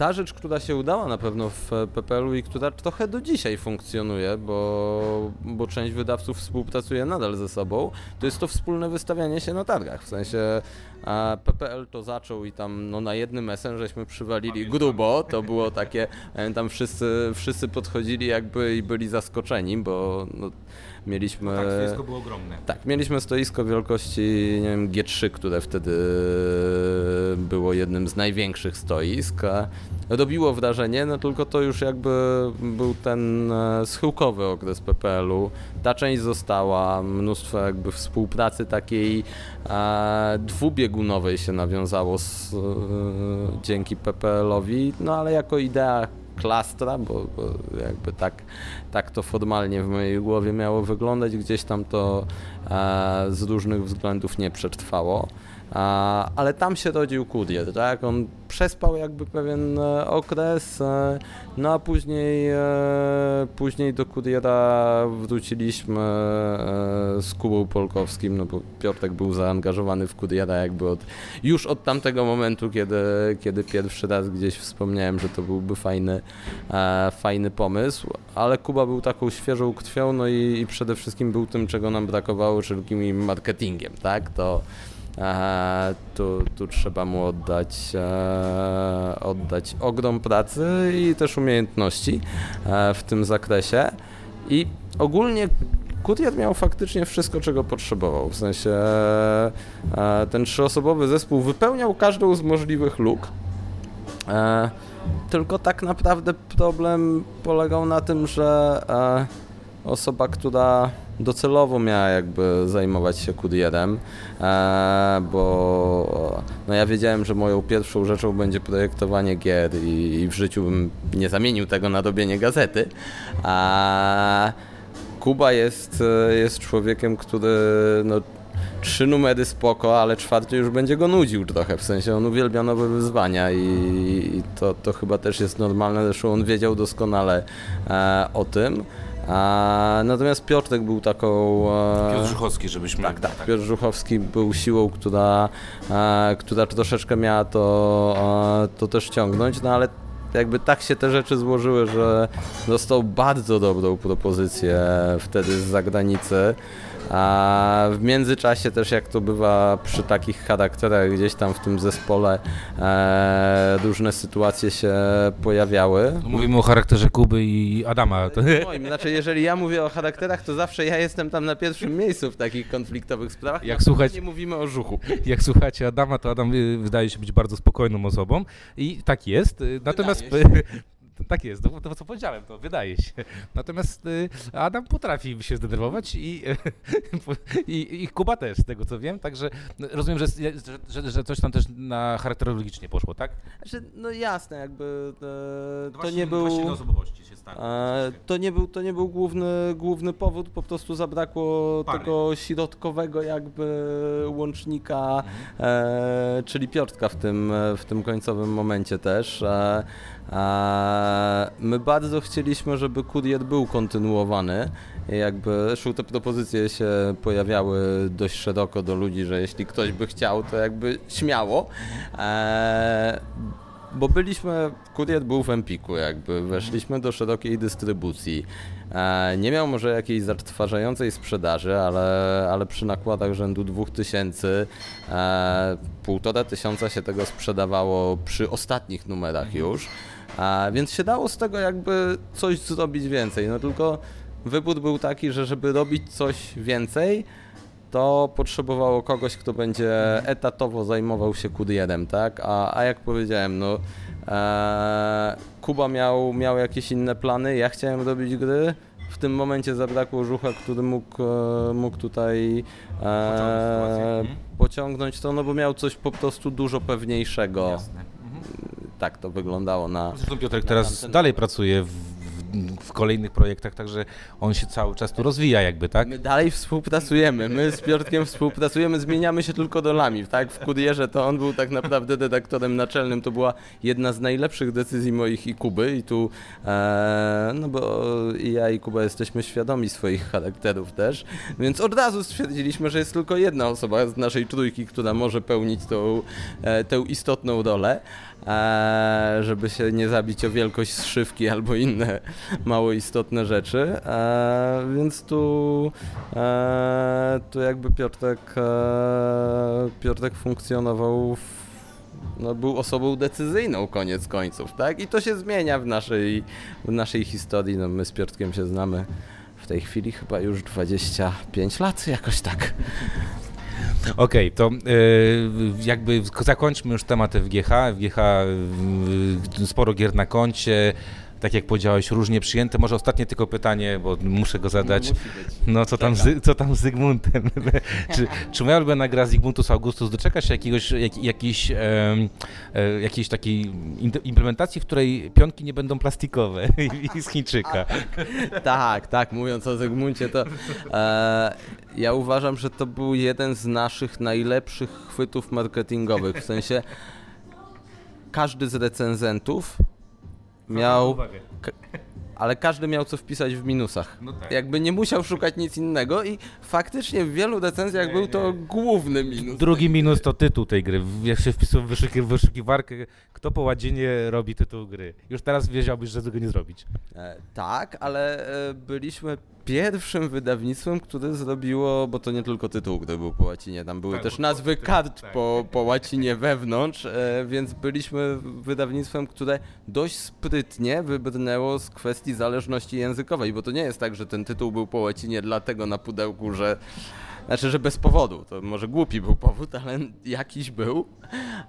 ta rzecz, która się udała na pewno w PPL-u i która trochę do dzisiaj funkcjonuje, bo, bo część wydawców współpracuje nadal ze sobą, to jest to wspólne wystawianie się na targach. W sensie a PPL to zaczął i tam no, na jednym SN żeśmy przywalili grubo, to było takie, tam wszyscy, wszyscy podchodzili jakby i byli zaskoczeni, bo no, mieliśmy... Tak, stoisko było ogromne. Tak, mieliśmy stoisko wielkości nie wiem, G3, które wtedy było jednym z największych stoisk. Robiło wrażenie, no tylko to już jakby był ten e, schyłkowy okres PPL-u. Ta część została, mnóstwo jakby współpracy takiej e, dwubiegunowej się nawiązało z, e, dzięki PPL-owi, no ale jako idea klastra, bo, bo, jakby tak, tak to formalnie w mojej głowie miało wyglądać, gdzieś tam to e, z różnych względów nie przetrwało. Ale tam się rodził Kurier, tak? On przespał jakby pewien e, okres, e, no a później, e, później do Kuriera wróciliśmy z Kubą Polkowskim, no bo Piotrek był zaangażowany w Kuriera jakby od, już od tamtego momentu, kiedy, kiedy pierwszy raz gdzieś wspomniałem, że to byłby fajny, fajny pomysł, ale Kuba był taką świeżą krwią, no i, i przede wszystkim był tym, czego nam brakowało, czyli marketingiem, tak? To E, tu, tu trzeba mu oddać, e, oddać ogrom pracy i też umiejętności e, w tym zakresie. I ogólnie Kurier miał faktycznie wszystko, czego potrzebował. W sensie ten trzyosobowy zespół wypełniał każdą z możliwych luk. Tylko tak naprawdę problem polegał na tym, że osoba, która docelowo miała jakby zajmować się kurierem, e, bo no ja wiedziałem, że moją pierwszą rzeczą będzie projektowanie gier i, i w życiu bym nie zamienił tego na robienie gazety. A Kuba jest, jest człowiekiem, który no, trzy numery spoko, ale czwarty już będzie go nudził trochę, w sensie on uwielbia nowe wyzwania i, i to, to chyba też jest normalne, zresztą on wiedział doskonale e, o tym. A, natomiast Piotrek był taką. E, Piotr Żuchowski, żebyśmy. Tak, tak. Piotr Żuchowski był siłą, która, e, która troszeczkę miała to, e, to też ciągnąć, no ale jakby tak się te rzeczy złożyły, że dostał bardzo dobrą propozycję wtedy z zagranicy. A w międzyczasie też jak to bywa przy takich charakterach gdzieś tam w tym zespole e, różne sytuacje się pojawiały. No, Mówimy o charakterze Kuby i Adama. To, Moim, znaczy jeżeli ja mówię o charakterach, to zawsze ja jestem tam na pierwszym miejscu w takich konfliktowych sprawach. Jak słuchać- Nie mówimy o żuchu. jak słuchacie Adama, to Adam y, wydaje się być bardzo spokojną osobą i tak jest. y, Natomiast tak jest, to, to co powiedziałem, to wydaje się. Natomiast y, Adam potrafi się zdenerwować i, i, i Kuba też, z tego co wiem. Także no, rozumiem, że, że, że, że coś tam też na charakterologicznie poszło, tak? Znaczy, no jasne, jakby e, to Właśnie- nie był... właśnie osobowości się stało. E, to nie był, to nie był główny, główny powód, po prostu zabrakło Pary. tego środkowego jakby łącznika, Mhm. e, czyli Piotrka w tym, w tym końcowym momencie też. E, e, my bardzo chcieliśmy, żeby Kurier był kontynuowany. Jakby zresztą te propozycje się pojawiały dość szeroko do ludzi, że jeśli ktoś by chciał, to jakby śmiało. E, bo byliśmy, kurier był w Empiku, jakby weszliśmy do szerokiej dystrybucji. E, nie miał może jakiejś zatrważającej sprzedaży, ale, ale przy nakładach rzędu 2000, e, półtora tysiąca się tego sprzedawało przy ostatnich numerach już, e, więc się dało z tego jakby coś zrobić więcej. No tylko wybór był taki, że żeby robić coś więcej, to potrzebowało kogoś, kto będzie etatowo zajmował się kurierem, tak? A, a jak powiedziałem, no e, Kuba miał, miał jakieś inne plany, ja chciałem robić gry. W tym momencie zabrakło żucha, który mógł, e, mógł tutaj e, Mhm. pociągnąć to, no bo miał coś po prostu dużo pewniejszego. Jasne. Tak to wyglądało na. Zresztą Piotrek na teraz dalej pracuje w, w, w kolejnych projektach, także on się cały czas tu rozwija jakby, tak? My dalej współpracujemy, my z Piotrkiem współpracujemy, zmieniamy się tylko rolami, tak? W Kurierze to on był tak naprawdę redaktorem naczelnym, to była jedna z najlepszych decyzji moich i Kuby i tu, e, no bo i ja i Kuba jesteśmy świadomi swoich charakterów też, więc od razu stwierdziliśmy, że jest tylko jedna osoba z naszej trójki, która może pełnić tą, e, tę istotną rolę, żeby się nie zabić o wielkość zszywki albo inne mało istotne rzeczy, e, więc tu, e, tu jakby Piotrek, e, Piotrek funkcjonował w, no, był osobą decyzyjną koniec końców, tak? I to się zmienia w naszej, w naszej historii. No, my z Piotrkiem się znamy w tej chwili chyba już 25 lat, jakoś tak. Okej, to y, jakby zakończmy już temat FGH. FGH sporo gier na koncie. Tak jak powiedziałeś, różnie przyjęte. Może ostatnie tylko pytanie, bo muszę go zadać. No co tam, z, co tam z Zygmuntem? czy, czy moja ulubiona gra Zygmuntus Augustus doczeka się jakiegoś, jak, jakiejś, em, e, jakiejś takiej implementacji, w której pionki nie będą plastikowe i z Chińczyka? Tak, tak, mówiąc o Zygmuncie, to e, ja uważam, że to był jeden z naszych najlepszych chwytów marketingowych. W sensie każdy z recenzentów miał, ka- ale każdy miał co wpisać w minusach. No tak. Jakby nie musiał szukać nic innego i faktycznie w wielu recenzjach Nie, był nie. to główny minus. Drugi minus to tytuł tej gry. Jak się wpisuje w wyszuki- w wyszukiwarkę, kto po ładzinie robi tytuł gry. Już teraz wiedziałbyś, że tego nie zrobić. E, tak, ale e, byliśmy pierwszym wydawnictwem, które zrobiło, bo to nie tylko tytuł, który był po łacinie, tam były Tak, też nazwy kart tak. po, po łacinie wewnątrz, e, więc byliśmy wydawnictwem, które dość sprytnie wybrnęło z kwestii zależności językowej, bo to nie jest tak, że ten tytuł był po łacinie dlatego na pudełku, że znaczy, że bez powodu. To może głupi był powód, ale jakiś był.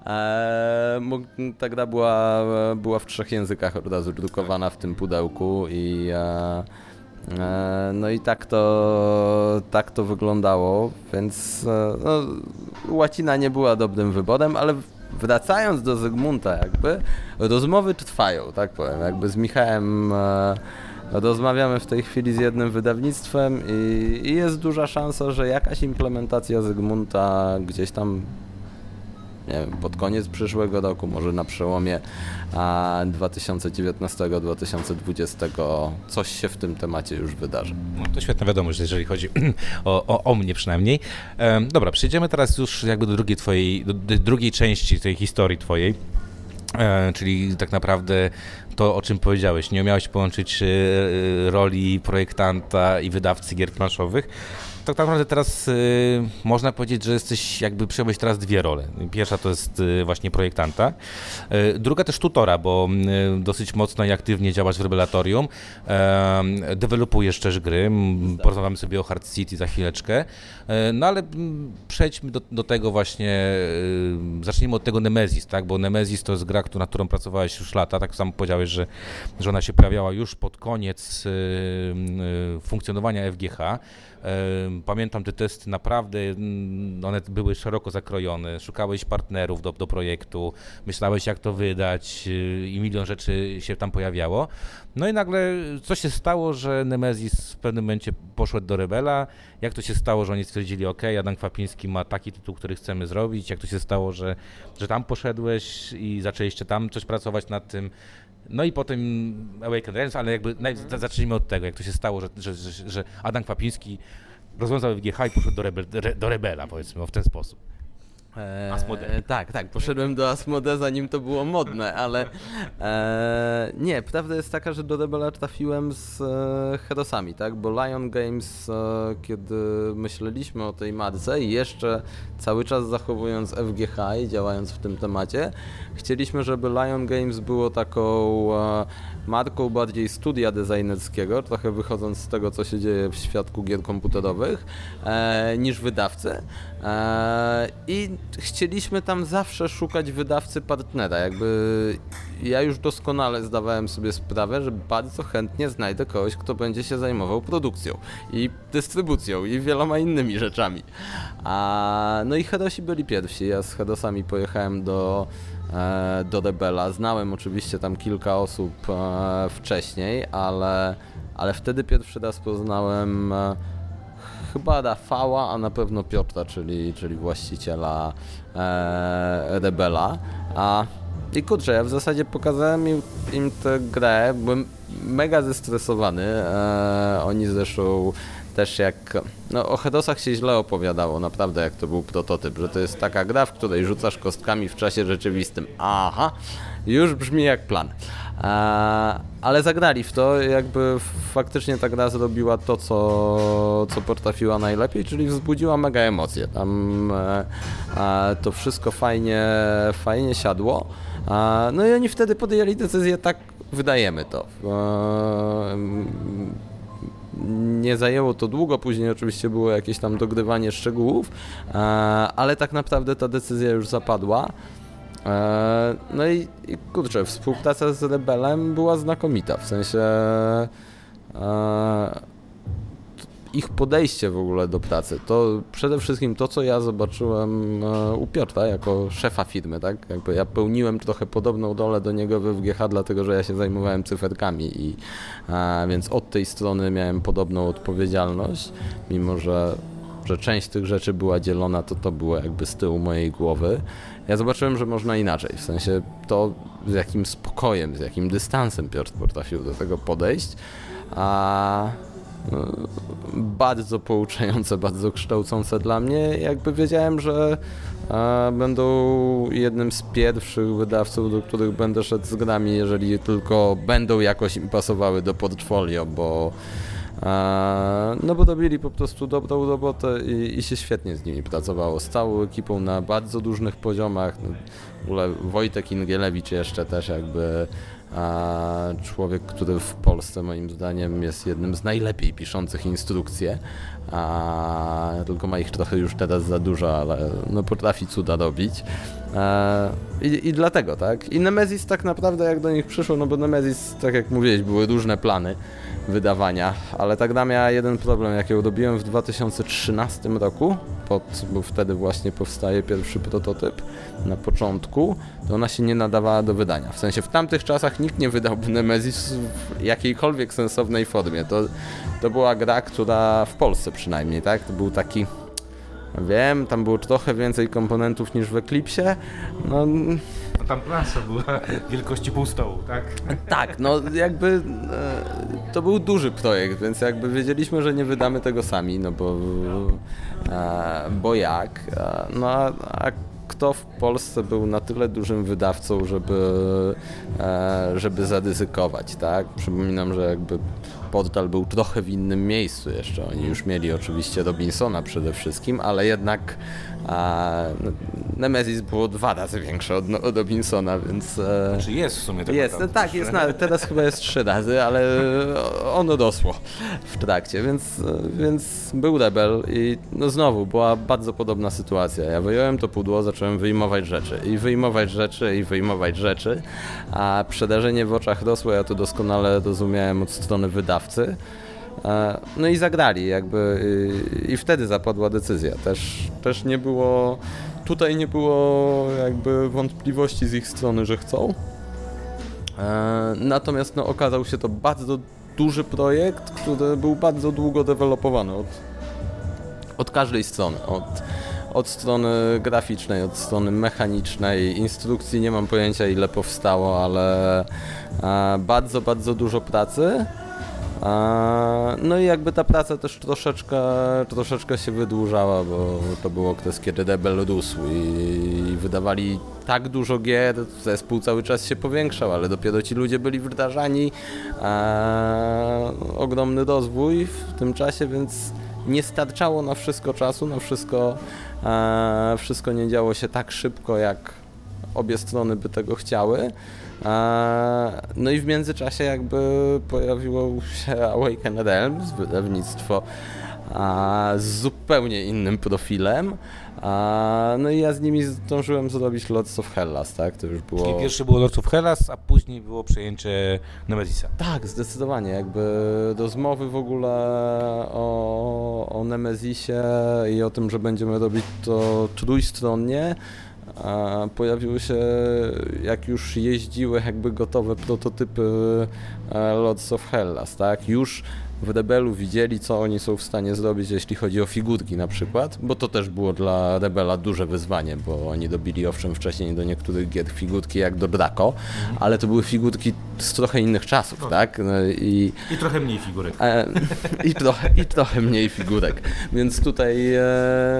Eee, ta była, była w trzech językach od razu drukowana w tym pudełku i e, e, no i tak to, tak to wyglądało, więc e, no, łacina nie była dobrym wyborem, ale wracając do Zygmunta jakby, rozmowy trwają, tak powiem, jakby z Michałem e, Rozmawiamy w tej chwili z jednym wydawnictwem i, i jest duża szansa, że jakaś implementacja Zygmunta gdzieś tam nie wiem, pod koniec przyszłego roku, może na przełomie a, 2019-2020 coś się w tym temacie już wydarzy. No, to świetna wiadomość, jeżeli chodzi o, o, o mnie przynajmniej. Em, dobra, przejdziemy teraz już jakby do drugiej twojej, do, do drugiej części tej historii twojej. E, czyli tak naprawdę to, o czym powiedziałeś, nie umiałeś połączyć e, e, roli projektanta i wydawcy gier planszowych. Tak naprawdę teraz y, można powiedzieć, że jesteś jakby przejąłeś teraz dwie role. Pierwsza to jest y, właśnie projektanta, y, druga też tutora, bo y, dosyć mocno i aktywnie działasz w Rebelatorium, y, dewelopujesz też gry, porozmawiamy sobie o Hard City za chwileczkę, y, no ale przejdźmy do, do tego właśnie, y, zacznijmy od tego Nemesis, tak, bo Nemesis to jest gra, nad którą pracowałeś już lata, tak samo powiedziałeś, że, że ona się pojawiała już pod koniec y, funkcjonowania FGH. Pamiętam te testy naprawdę, mm, one były szeroko zakrojone. Szukałeś partnerów do, do projektu, myślałeś jak to wydać y, i milion rzeczy się tam pojawiało. No i nagle co się stało, że Nemesis w pewnym momencie poszedł do Rebela? Jak to się stało, że oni stwierdzili, ok, Adam Kwapiński ma taki tytuł, który chcemy zrobić? Jak to się stało, że, że tam poszedłeś i zaczęliście tam coś pracować nad tym? No i potem Awaken Realms, ale jakby naj, za- zacznijmy od tego, jak to się stało, że, że, że, że Adam Kwapiński rozwiązał FGH i poszedł do, rebel, re- do Rebela, powiedzmy, w ten sposób. Asmodee. Tak, tak, poszedłem do Asmode zanim to było modne, ale e, nie, prawda jest taka, że do Rebela trafiłem z e, Herosami, tak, bo Lion Games, e, kiedy myśleliśmy o tej marce i jeszcze cały czas zachowując FGH i działając w tym temacie, chcieliśmy, żeby Lion Games było taką e, marką bardziej studia designerskiego, trochę wychodząc z tego, co się dzieje w świadku gier komputerowych, e, niż wydawcy. E, I chcieliśmy tam zawsze szukać wydawcy partnera. Jakby ja już doskonale zdawałem sobie sprawę, że bardzo chętnie znajdę kogoś, kto będzie się zajmował produkcją i dystrybucją i wieloma innymi rzeczami. A, no i Herosi byli pierwsi. Ja z Herosami pojechałem do do Rebela. Znałem oczywiście tam kilka osób e, wcześniej, ale, ale wtedy pierwszy raz poznałem e, chyba Rafała, a na pewno Piotra, czyli, czyli właściciela e, Rebela. A, I kurczę, ja w zasadzie pokazałem im, im tę grę, byłem mega zestresowany. E, oni zresztą też jak... No o Hedosach się źle opowiadało, naprawdę jak to był prototyp, że to jest taka gra, w której rzucasz kostkami w czasie rzeczywistym. Aha, już brzmi jak plan. E, ale zagrali w to, jakby faktycznie ta gra zrobiła to, co, co potrafiła najlepiej, czyli wzbudziła mega emocje. Tam e, e, to wszystko fajnie, fajnie siadło. E, no i oni wtedy podjęli decyzję, tak wydajemy to. Nie zajęło to długo, później oczywiście było jakieś tam dogrywanie szczegółów, e, ale tak naprawdę ta decyzja już zapadła. E, No i, i kurczę, współpraca z Rebelem była znakomita, w sensie e, ich podejście w ogóle do pracy, to przede wszystkim to, co ja zobaczyłem e, u Piotra jako szefa firmy, tak? Jakby ja pełniłem trochę podobną rolę do niego we WGH, dlatego że ja się zajmowałem cyferkami i e, więc od tej strony miałem podobną odpowiedzialność, mimo że że część tych rzeczy była dzielona, to to było jakby z tyłu mojej głowy. Ja zobaczyłem, że można inaczej, w sensie to z jakim spokojem, z jakim dystansem Piotr potrafił do tego podejść, a bardzo pouczające, bardzo kształcące dla mnie. Jakby wiedziałem, że e, będą jednym z pierwszych wydawców, do których będę szedł z grami, jeżeli tylko będą jakoś im pasowały do portfolio, bo e, no bo robili po prostu dobrą robotę i, i się świetnie z nimi pracowało. Z całą ekipą na bardzo różnych poziomach. No, w ogóle Wojtek Ingielewicz jeszcze też jakby a człowiek, który w Polsce moim zdaniem jest jednym z najlepiej piszących instrukcje, a tylko ma ich trochę już teraz za dużo, ale no potrafi cuda robić. E, I, I dlatego, tak? I Nemesis tak naprawdę jak do nich przyszło, no bo Nemesis, tak jak mówiłeś, były różne plany wydawania, ale ta gra miała jeden problem, jak ją robiłem w 2013 roku, pod, bo wtedy właśnie powstaje pierwszy prototyp na początku, to ona się nie nadawała do wydania. W sensie w tamtych czasach nikt nie wydałby Nemesis w jakiejkolwiek sensownej formie. To, to była gra, która w Polsce przynajmniej, tak? To był taki Wiem, tam było trochę więcej komponentów niż w Eclipsie. No No tam plansza była wielkości pół stołu, tak? tak, no jakby e, to był duży projekt, więc jakby wiedzieliśmy, że nie wydamy tego sami, no bo, e, bo jak? E, no a, a kto w Polsce był na tyle dużym wydawcą, żeby, e, żeby zaryzykować, tak? Przypominam, że jakby portal był trochę w innym miejscu jeszcze. Oni już mieli oczywiście Robinsona przede wszystkim, ale jednak a, no, Nemesis było dwa razy większe od, od Robinsona, więc... E, Czy jest w sumie tak jest, naprawdę? tak, jest, na, teraz chyba jest trzy razy, ale ono rosło w trakcie, więc, więc był rebel i no znowu była bardzo podobna sytuacja. Ja wyjąłem to pudło, zacząłem wyjmować rzeczy i wyjmować rzeczy i wyjmować rzeczy, a przerażenie w oczach rosło, ja to doskonale rozumiałem od strony wydawcy. E, No i zagrali jakby i, wtedy zapadła decyzja. Też, też nie było, tutaj nie było jakby wątpliwości z ich strony, że chcą. E, Natomiast no, okazał się to bardzo duży projekt, który był bardzo długo dewelopowany od, od każdej strony. Od, od strony graficznej, od strony mechanicznej, instrukcji nie mam pojęcia ile powstało, ale e, bardzo, bardzo dużo pracy. No i jakby ta praca też troszeczkę, troszeczkę się wydłużała, bo to był okres, kiedy Rebel rósł i wydawali tak dużo gier, zespół cały czas się powiększał, ale dopiero ci ludzie byli wdrażani. Ogromny rozwój w tym czasie, więc nie starczało na wszystko czasu, na wszystko, wszystko nie działo się tak szybko, jak obie strony by tego chciały. No i w międzyczasie jakby pojawiło się Awaken Realms, wydawnictwo z zupełnie innym profilem. No i ja z nimi zdążyłem zrobić Lords of Hellas, tak? To już było... Czyli pierwsze było Lords of Hellas, a później było przejęcie Nemezisa. Tak, zdecydowanie. Jakby rozmowy w ogóle o, o Nemezisie i o tym, że będziemy robić to trójstronnie, pojawiły się, jak już jeździły jakby gotowe prototypy e, Lords of Hellas, tak? Już w Rebelu widzieli, co oni są w stanie zrobić, jeśli chodzi o figurki na przykład, bo to też było dla Rebela duże wyzwanie, bo oni dobili owszem wcześniej do niektórych gier figurki jak do Draco, ale to były figurki z trochę innych czasów, tak? No I, I trochę mniej figurek. E, I, trochę, I trochę mniej figurek. Więc tutaj, e,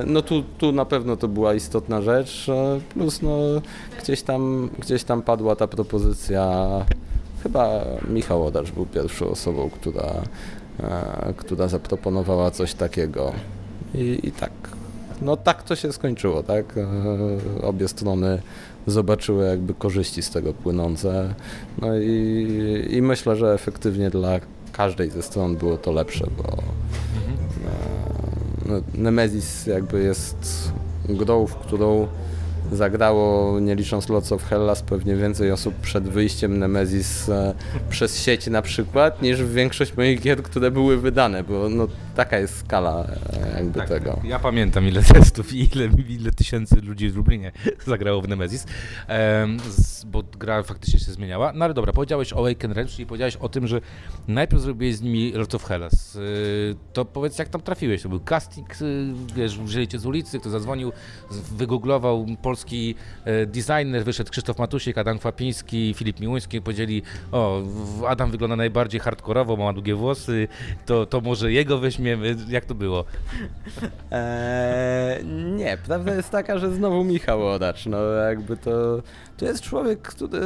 no tu, tu na pewno to była istotna rzecz. e, Plus no, gdzieś, tam, gdzieś tam padła ta propozycja. Chyba Michał Odacz był pierwszą osobą, która, która zaproponowała coś takiego. I, I tak, no tak to się skończyło, tak? E, Obie strony zobaczyły jakby korzyści z tego płynące. No i, i myślę, że efektywnie dla każdej ze stron było to lepsze, bo e, no, Nemesis jakby jest grą, w którą zagrało, nie licząc Lots of Hellas, pewnie więcej osób przed wyjściem Nemesis e, przez sieć na przykład, niż większość moich gier, które były wydane, bo no, taka jest skala e, jakby Tak, tego. Ja pamiętam ile testów i ile, ile tysięcy ludzi w Lublinie zagrało w Nemesis, bo gra faktycznie się zmieniała. No ale dobra, powiedziałeś o Awaken Realms, czyli powiedziałeś o tym, że najpierw zrobiłeś z nimi Lords of Hellas. Y, to powiedz, jak tam trafiłeś? To był casting, y, wiesz, wzięli cię z ulicy, kto zadzwonił, wygooglował polski e, designer, wyszedł Krzysztof Matusik, Adam Kwapiński, Filip Miłuński, powiedzieli, o, Adam wygląda najbardziej hardkorowo, ma długie włosy, to, to może jego weźmiemy. Jak to było? Eee, nie, prawda jest taka, że znowu Michał Odacz, no jakby to, to jest człowiek, który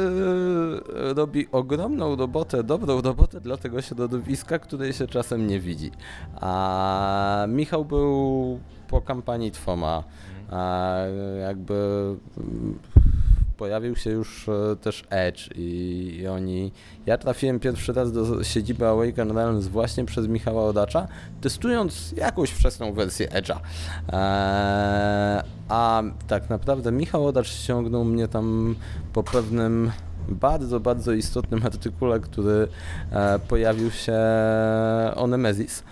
robi ogromną robotę, dobrą robotę dla tego środowiska, której się czasem nie widzi. A Michał był po kampanii Twoma, a jakby pojawił się już e, też Edge i, i oni... Ja trafiłem pierwszy raz do siedziby Awaken Realms właśnie przez Michała Odacza, testując jakąś wczesną wersję Edge'a. Eee, a tak naprawdę Michał Odacz ściągnął mnie tam po pewnym bardzo, bardzo istotnym artykule, który e, pojawił się o Nemesis.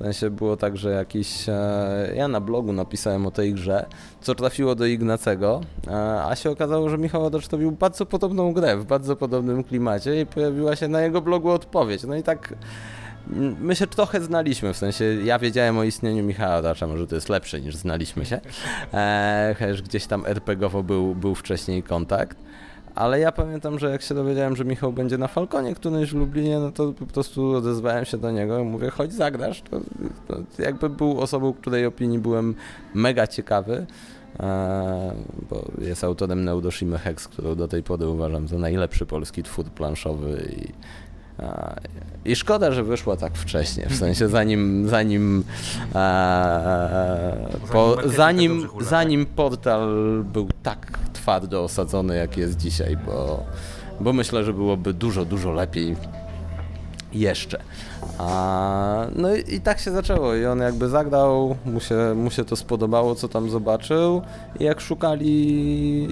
W sensie było tak, że jakiś. E, ja na blogu napisałem o tej grze, co trafiło do Ignacego, e, a się okazało, że Michał Odacz robił bardzo podobną grę w bardzo podobnym klimacie i pojawiła się na jego blogu odpowiedź. No i tak. My się trochę znaliśmy, w sensie ja wiedziałem o istnieniu Michała Odacza, może to jest lepsze niż znaliśmy się. E, chociaż gdzieś tam RPGowo był, był wcześniej kontakt. Ale ja pamiętam, że jak się dowiedziałem, że Michał będzie na Falconie którymś w Lublinie, no to po prostu odezwałem się do niego i mówię, chodź zagrasz. To, to jakby był osobą, której opinii byłem mega ciekawy. e, bo jest autorem Neuroshimy Hex, którą do tej pory uważam za najlepszy polski twór planszowy i I szkoda, że wyszła tak wcześnie, w sensie zanim zanim e, po, marketing tak zanim, hula, zanim portal był tak twardo osadzony, jak jest dzisiaj, bo, bo myślę, że byłoby dużo, dużo lepiej jeszcze. A, no i, i tak się zaczęło i on jakby zagrał, mu się, mu się to spodobało, co tam zobaczył i jak szukali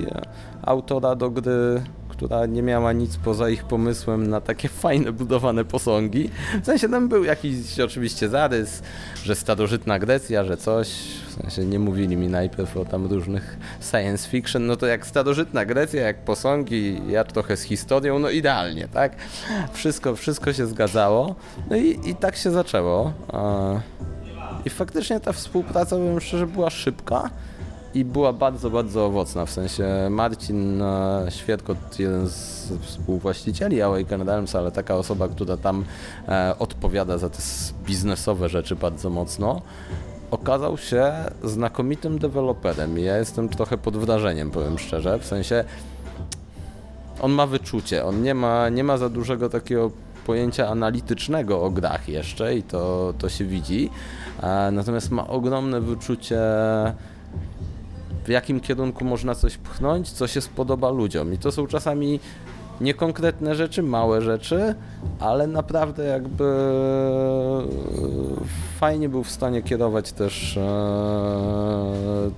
autora do gry, która nie miała nic poza ich pomysłem na takie fajne budowane posągi. W sensie tam był jakiś oczywiście zarys, że starożytna Grecja, że coś, w sensie nie mówili mi najpierw o tam różnych science fiction, no to jak starożytna Grecja, jak posągi, ja trochę z historią, no idealnie, tak? Wszystko, wszystko się zgadzało. No i, i tak się zaczęło. I faktycznie ta współpraca, powiem szczerze, była szybka i była bardzo, bardzo owocna. W sensie Marcin e, Świerkot, jeden z współwłaścicieli Awaken Realms, ale taka osoba, która tam e, odpowiada za te biznesowe rzeczy bardzo mocno, okazał się znakomitym deweloperem. Ja jestem trochę pod wrażeniem, powiem szczerze. W sensie on ma wyczucie, on nie ma, nie ma za dużego takiego pojęcia analitycznego o grach jeszcze i to, to się widzi, e, natomiast ma ogromne wyczucie w jakim kierunku można coś pchnąć, co się spodoba ludziom. I to są czasami niekonkretne rzeczy, małe rzeczy, ale naprawdę jakby fajnie był w stanie kierować też e,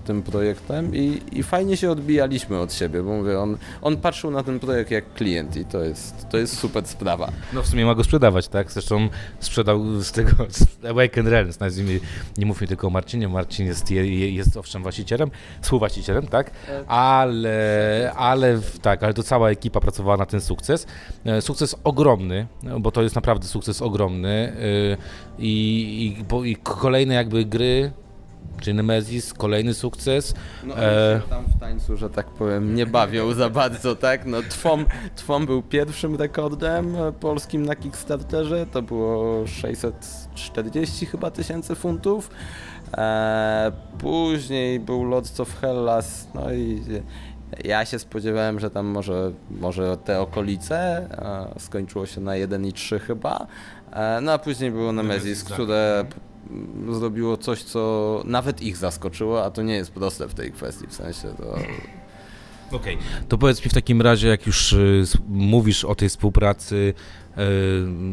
tym projektem i, i fajnie się odbijaliśmy od siebie, bo mówię, on, on patrzył na ten projekt jak klient i to jest, to jest super sprawa. No w sumie ma go sprzedawać, tak? Zresztą sprzedał z tego z Awaken Realms, nazwijmy, nie mówmy tylko o Marcinie, Marcin jest, je- je- jest owszem właścicielem, współwłaścicielem, tak? Ale, ale tak, ale to cała ekipa pracowała na ten sukces. E, Sukces ogromny, bo to jest naprawdę sukces ogromny y, i, i, bo, i kolejne jakby gry, czy Nemesis, kolejny sukces. No E. tam w tańcu, że tak powiem, nie bawią za bardzo, tak? No Twom, Twom był pierwszym rekordem polskim na Kickstarterze, to było 640 chyba tysięcy funtów. E, później był Lords of Hellas, no i ja się spodziewałem, że tam może, może te okolice, skończyło się na 1,3 chyba. E, no a później było Nemesis, tak. które zrobiło coś, co nawet ich zaskoczyło, a to nie jest proste w tej kwestii, w sensie to... Okej, to powiedz mi w takim razie, jak już y, mówisz o tej współpracy,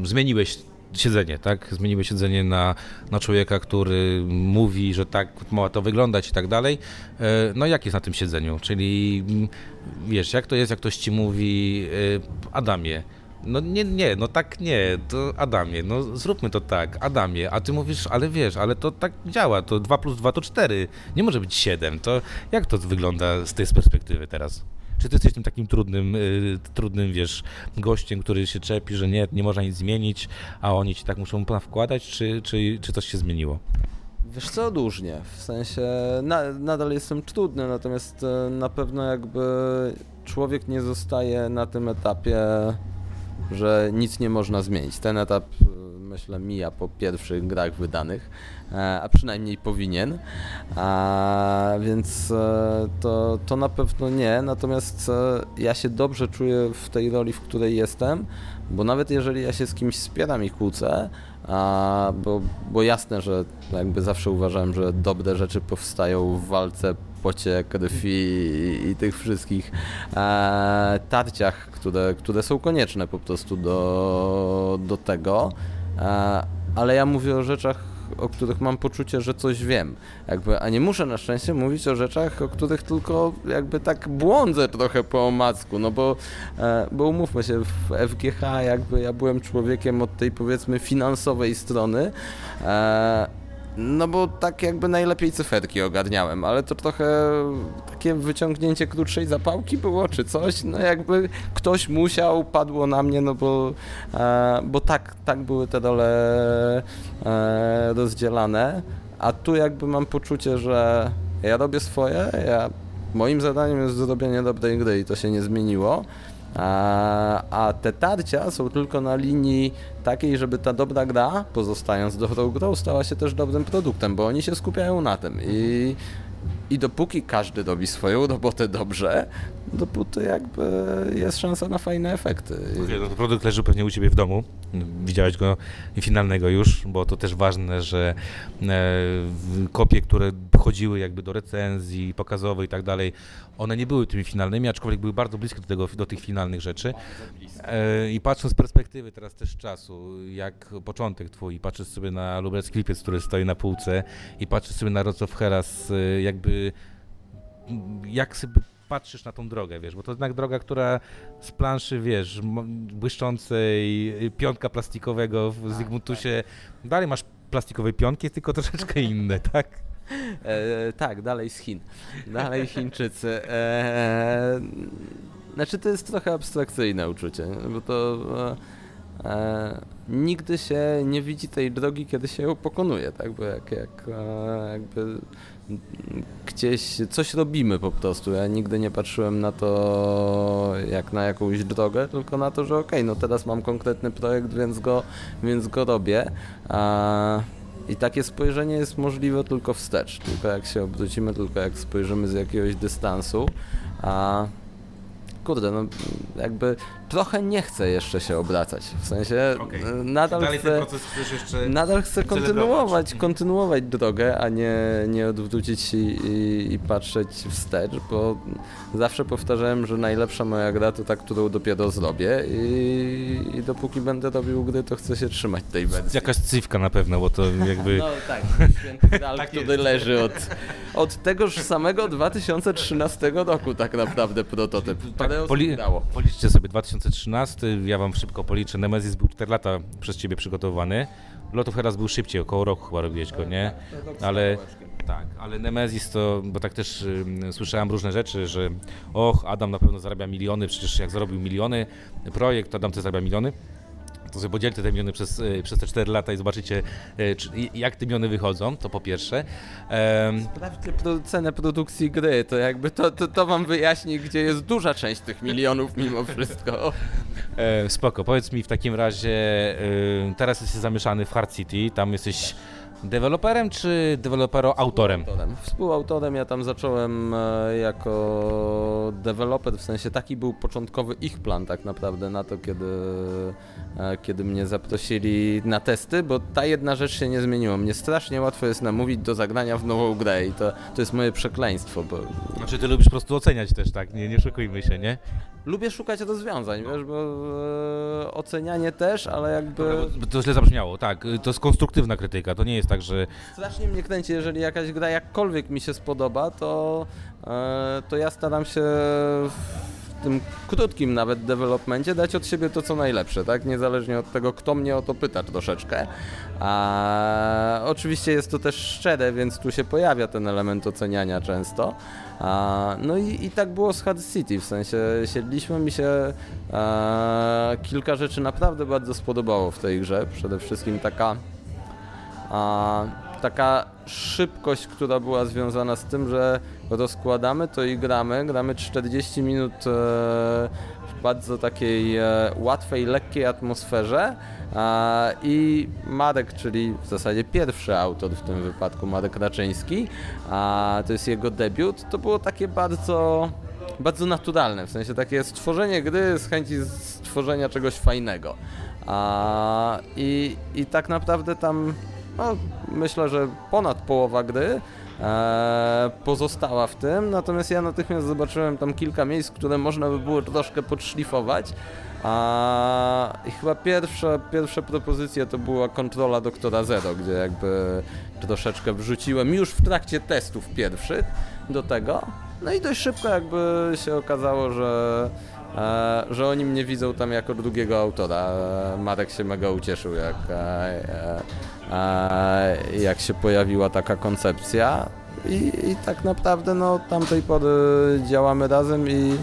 y, zmieniłeś siedzenie, tak? Zmieniłeś siedzenie na, na człowieka, który mówi, że tak ma to wyglądać i tak dalej. Y, no jak jest na tym siedzeniu? Czyli mm, wiesz, jak to jest, jak ktoś ci mówi, y, Adamie, no nie, nie, no tak nie, to Adamie, no zróbmy to tak, Adamie, a ty mówisz, ale wiesz, ale to tak działa, to 2 plus 2 to 4, nie może być 7, to jak to wygląda z tej perspektywy teraz? Czy ty jesteś tym takim trudnym, y, trudnym, wiesz, gościem, który się czepi, że nie, nie można nic zmienić, a oni ci tak muszą wkładać, czy, czy, czy coś się zmieniło? Wiesz co, różnie, w sensie na, nadal jestem trudny, natomiast e, na pewno jakby człowiek nie zostaje na tym etapie, że nic nie można zmienić. Ten etap e, myślę mija po pierwszych grach wydanych, e, a przynajmniej powinien, a, więc e, to, to na pewno nie, natomiast ja się dobrze czuję w tej roli, w której jestem, bo nawet jeżeli ja się z kimś spieram i kłócę, a, bo, bo jasne, że jakby zawsze uważałem, że dobre rzeczy powstają w walce, pocie, krwi i, i tych wszystkich e, tarciach, które, które są konieczne po prostu do, do tego. E, ale ja mówię o rzeczach, o których mam poczucie, że coś wiem. Jakby, a nie muszę na szczęście mówić o rzeczach, o których tylko jakby tak błądzę trochę po omacku, no bo, e, bo umówmy się, w FGH jakby ja byłem człowiekiem od tej powiedzmy finansowej strony, e, no bo tak jakby najlepiej cyferki ogarniałem, ale to trochę takie wyciągnięcie krótszej zapałki było, czy coś, no jakby ktoś musiał, padło na mnie, no bo, e, bo tak, tak były te role e, rozdzielane, a tu jakby mam poczucie, że ja robię swoje, ja, moim zadaniem jest zrobienie dobrej gry i to się nie zmieniło, a, a te tarcia są tylko na linii takiej, żeby ta dobra gra, pozostając dobrą grą, stała się też dobrym produktem, bo oni się skupiają na tym. I I dopóki każdy robi swoją robotę dobrze, dopóty jakby jest szansa na fajne efekty. Okej, no to produkt leży pewnie u Ciebie w domu. Widziałeś go finalnego już, bo to też ważne, że e, kopie, które chodziły jakby do recenzji pokazowej i tak dalej, one nie były tymi finalnymi, aczkolwiek były bardzo bliskie do, tego, do tych finalnych rzeczy. E, I patrząc z perspektywy teraz też czasu, jak początek twój, patrzysz sobie na lubelski lipiec, który stoi na półce i patrzysz sobie na Rocow Heras, e, jakby jak sobie patrzysz na tą drogę, wiesz, bo to jednak droga, która z planszy, wiesz, błyszczącej, y, piątka plastikowego w Zygmuntusie, dalej masz plastikowe pionki, tylko troszeczkę inne, tak? E, tak, dalej z Chin. Dalej Chińczycy. E, znaczy to jest trochę abstrakcyjne uczucie, bo to e, e, nigdy się nie widzi tej drogi, kiedy się ją pokonuje, tak? Bo jak, jak e, jakby gdzieś coś robimy po prostu. Ja nigdy nie patrzyłem na to jak na jakąś drogę, tylko na to, że okej, no teraz mam konkretny projekt, więc go, więc go robię. A, i takie spojrzenie jest możliwe tylko wstecz, tylko jak się obrócimy, tylko jak spojrzymy z jakiegoś dystansu. A kurde, no jakby trochę nie chcę jeszcze się obracać. W sensie Okej. e, nadal dalej ten chcę. proces chcesz jeszcze... Nadal chcę kontynuować, kontynuować drogę, a nie, nie odwrócić się i, i, i patrzeć wstecz, bo zawsze powtarzałem, że najlepsza moja gra to ta, którą dopiero zrobię i, i dopóki będę robił gry, to chcę się trzymać tej wersji. Jakaś cywka na pewno, bo to jakby... No tak, święty Tak który leży od, od tegoż samego 2013 roku tak naprawdę prototyp. Parę osób Poli- grało. policzcie sobie 2013, ja wam szybko policzę. Nemesis był 4 lata przez ciebie przygotowany. Lot of Heras był szybciej, około roku chyba robiłeś go, nie? Ale tak, ale Nemesis to, bo tak też słyszałem różne rzeczy, że och, Adam na pewno zarabia miliony, przecież jak zarobił miliony, projekt, to Adam też zarabia miliony. To sobie podzielcie te miliony przez, y, przez te 4 lata i zobaczycie, y, czy, jak te miliony wychodzą, to po pierwsze. Em, Sprawdźcie pro, cenę produkcji gry, to jakby to, to, to wam wyjaśni, gdzie jest duża część tych milionów mimo wszystko. E, spoko, powiedz mi w takim razie, e, teraz jesteś zamieszany w Hard City, tam jesteś deweloperem czy dewelopero-autorem? Współautorem. Współautorem ja tam zacząłem e, jako deweloper, w sensie taki był początkowy ich plan tak naprawdę na to, kiedy, e, kiedy mnie zaprosili na testy, bo ta jedna rzecz się nie zmieniła. Mnie strasznie łatwo jest namówić do zagrania w nową grę i to, to jest moje przekleństwo, bo Znaczy ty lubisz po prostu oceniać też, tak? Nie, nie szukujmy się, nie? Lubię szukać rozwiązań, wiesz, bo e, ocenianie też, ale jakby... To źle zabrzmiało, tak, y, to jest konstruktywna krytyka, to nie jest tak, że Strasznie mnie kręci, jeżeli jakaś gra jakkolwiek mi się spodoba, to, e, to ja staram się w tym krótkim nawet developmencie dać od siebie to co najlepsze, tak? Niezależnie od tego, kto mnie o to pyta troszeczkę. A, oczywiście jest to też szczere, więc tu się pojawia ten element oceniania często. A, no i, i tak było z Hard City, w sensie siedliśmy, mi się e, kilka rzeczy naprawdę bardzo spodobało w tej grze. Przede wszystkim taka a, taka szybkość, która była związana z tym, że rozkładamy to i gramy. Gramy 40 minut e, w bardzo takiej e, łatwej, lekkiej atmosferze. I Marek, czyli w zasadzie pierwszy autor w tym wypadku, Marek Raczyński, to jest jego debiut, to było takie bardzo bardzo naturalne, w sensie takie stworzenie gry z chęci stworzenia czegoś fajnego. I, I tak naprawdę tam no, myślę, że ponad połowa gry e, pozostała w tym, natomiast ja natychmiast zobaczyłem tam kilka miejsc, które można by było troszkę podszlifować. A, chyba pierwsza, pierwsza propozycja to była kontrola doktora Zero, gdzie jakby troszeczkę wrzuciłem już w trakcie testów pierwszych do tego. No i dość szybko jakby się okazało, że, e, że oni mnie widzą tam jako drugiego autora. E, Marek się mega ucieszył, jak, e, e, e, jak się pojawiła taka koncepcja. I, I tak naprawdę no, od tamtej pory działamy razem i,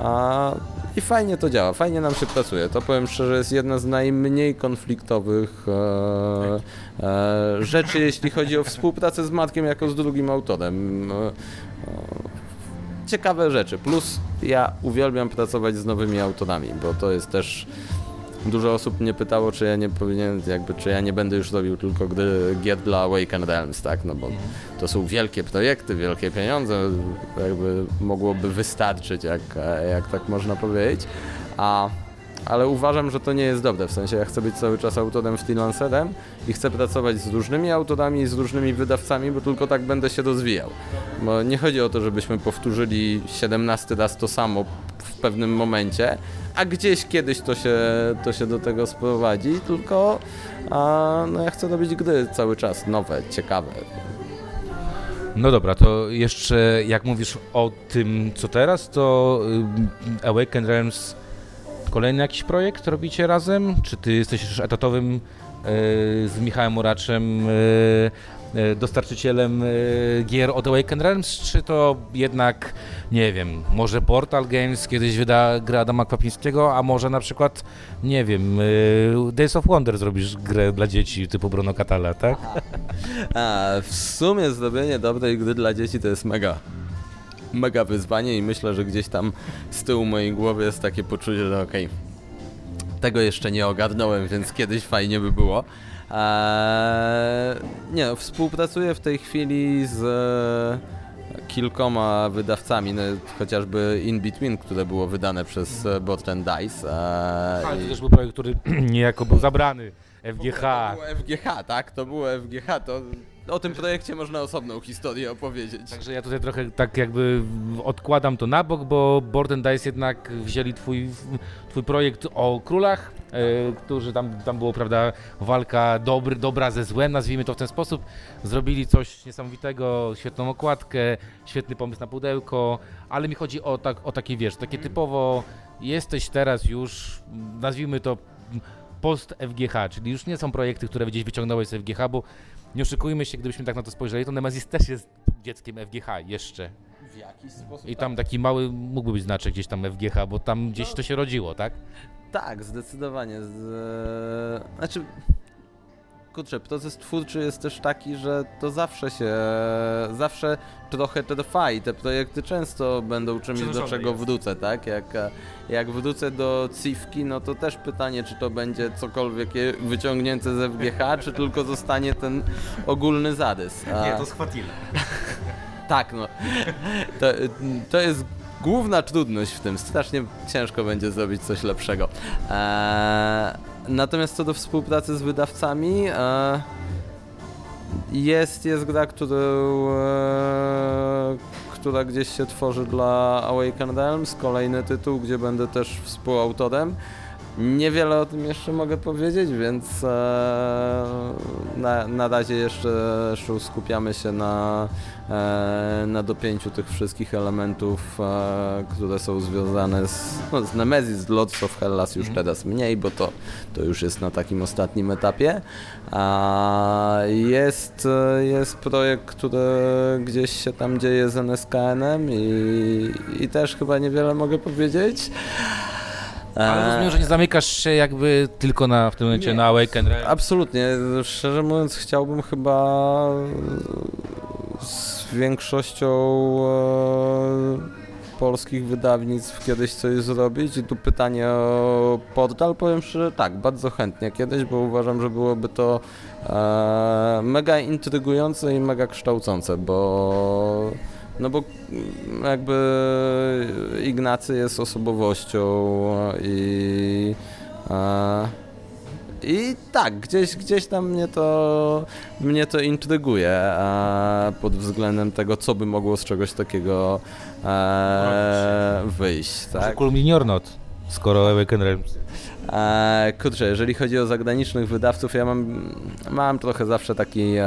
a, i fajnie to działa, fajnie nam się pracuje. To powiem szczerze, jest jedna z najmniej konfliktowych e, e, rzeczy, jeśli chodzi o współpracę z Matkiem jako z drugim autorem. E, e, ciekawe rzeczy. Plus ja uwielbiam pracować z nowymi autorami, bo to jest też dużo osób mnie pytało, czy ja nie powinien, jakby, czy ja nie będę już robił tylko gry, gier dla Awaken Realms, tak, no bo to są wielkie projekty, wielkie pieniądze, jakby mogłoby wystarczyć, jak, jak tak można powiedzieć, a ale uważam, że to nie jest dobre, w sensie ja chcę być cały czas autorem freelancerem i chcę pracować z różnymi autorami i z różnymi wydawcami, bo tylko tak będę się rozwijał. Bo nie chodzi o to, żebyśmy powtórzyli 17 raz to samo w pewnym momencie, a gdzieś kiedyś to się, to się do tego sprowadzi, tylko a, no ja chcę robić gry cały czas, nowe, ciekawe. No dobra, to jeszcze jak mówisz o tym, co teraz, to y, Awaken Realms kolejny jakiś projekt robicie razem? Czy ty jesteś już etatowym y, z Michałem Muraczem y, y, dostarczycielem gier od Awaken Realms, czy to jednak, nie wiem, może Portal Games kiedyś wyda grę Adama Kwapińskiego, a może na przykład, nie wiem, Days of Wonder zrobisz grę dla dzieci typu Bruno Catala, tak? A, w sumie zrobienie dobrej gry dla dzieci to jest mega mega wyzwanie i myślę, że gdzieś tam z tyłu mojej głowy jest takie poczucie, że okej, tego jeszcze nie ogarnąłem, więc kiedyś fajnie by było. Eee, nie no, współpracuję w tej chwili z e, kilkoma wydawcami, no, chociażby In Between, które było wydane przez e, Bot and Dice. eee, Ale to też był projekt, który niejako był zabrany. FGH. To było FGH, tak? To było FGH, to o tym projekcie można osobną historię opowiedzieć. Także ja tutaj trochę tak jakby odkładam to na bok, bo Board Dice jednak wzięli twój, twój projekt o królach, e, którzy tam, tam było, prawda, walka dobry, dobra ze złem, nazwijmy to w ten sposób. Zrobili coś niesamowitego, świetną okładkę, świetny pomysł na pudełko, ale mi chodzi o, tak, o takie, wiesz, takie typowo jesteś teraz już, nazwijmy to post FGH, czyli już nie są projekty, które gdzieś wyciągnąłeś z FGH, bo nie oszukujmy się, gdybyśmy tak na to spojrzeli, to Nemesis też jest dzieckiem FGH jeszcze. W jakiś sposób. I tam taki mały mógłby być znaczek gdzieś tam FGH, bo tam gdzieś to się rodziło, tak? Tak, zdecydowanie. Z... Znaczy, kurczę, proces twórczy jest też taki, że to zawsze się, zawsze trochę trwa i te projekty często będą czymś, do czego jest. wrócę, tak? Jak, jak wrócę do Cifki, no to też pytanie, czy to będzie cokolwiek wyciągnięte z FGH, czy tylko zostanie ten ogólny zarys. A- schwatile. tak, no. To, to jest główna trudność w tym. Strasznie ciężko będzie zrobić coś lepszego. Eee, natomiast co do współpracy z wydawcami, eee, jest, jest gra, którą, eee, która gdzieś się tworzy dla Awaken Realms, kolejny tytuł, gdzie będę też współautorem. Niewiele o tym jeszcze mogę powiedzieć, więc e, na, na razie jeszcze, skupiamy się na, e, na dopięciu tych wszystkich elementów, e, które są związane z, no, z Nemesis, z Lords of Hellas już teraz mniej, bo to, to już jest na takim ostatnim etapie. A jest, jest projekt, który gdzieś się tam dzieje z NSKN-em i, i też chyba niewiele mogę powiedzieć. Ale E, rozumiem, że nie zamykasz się jakby tylko na, w tym momencie Nie. na Awaken. Absolutnie. Szczerze mówiąc, chciałbym chyba z większością e, polskich wydawnictw kiedyś coś zrobić. I tu pytanie o portal. Powiem szczerze, tak, bardzo chętnie kiedyś, bo uważam, że byłoby to e, mega intrygujące i mega kształcące, bo no bo mm, jakby Ignacy jest osobowością i e, i tak, gdzieś, gdzieś tam mnie to, mnie to intryguje e, pod względem tego, co by mogło z czegoś takiego e, wyjść, Tak? tak? Skoro Awaken Realms. E, kurczę, jeżeli chodzi o zagranicznych wydawców, ja mam, mam trochę zawsze taki e,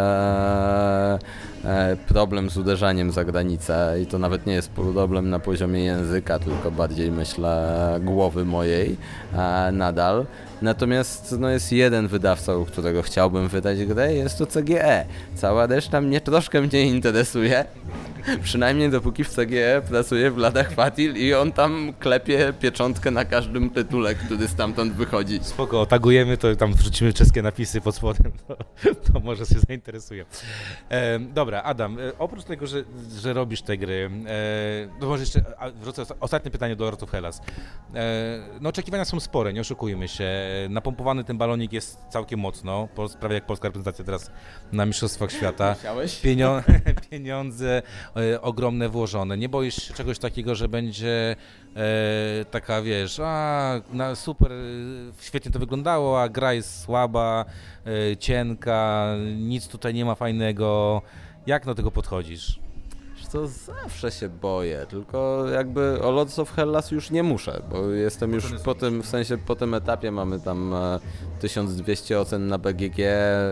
e, problem z uderzaniem za granicę i to nawet nie jest problem na poziomie języka, tylko bardziej myślę głowy mojej e, nadal. Natomiast no, jest jeden wydawca, u którego chciałbym wydać grę, jest to CGE. Cała reszta mnie troszkę mnie interesuje. Przynajmniej dopóki w CGE pracuje w ladach Fatil i on tam klepie pieczątkę na każdym tytule, który stamtąd wychodzi. Spoko, otagujemy to, tam wrzucimy czeskie napisy pod spodem, to, to może się zainteresuje. E, dobra, Adam, e, oprócz tego, że, że robisz te gry, e, to może jeszcze wrócę, osta- ostatnie pytanie do Lord Hellas. E, no oczekiwania są spore, nie oszukujmy się. Napompowany ten balonik jest całkiem mocno, prawie jak polska reprezentacja teraz na Mistrzostwach Świata. Pienio- pieniądze e, ogromne włożone. Nie boisz się czegoś takiego, że będzie e, taka, wiesz, a na, super, e, świetnie to wyglądało, a gra jest słaba, e, cienka, nic tutaj nie ma fajnego. Jak do tego podchodzisz? Co zawsze się boję, tylko jakby o Lords of Hellas już nie muszę, bo jestem już po tym, w sensie po tym etapie mamy tam e, 1200 ocen na BGG,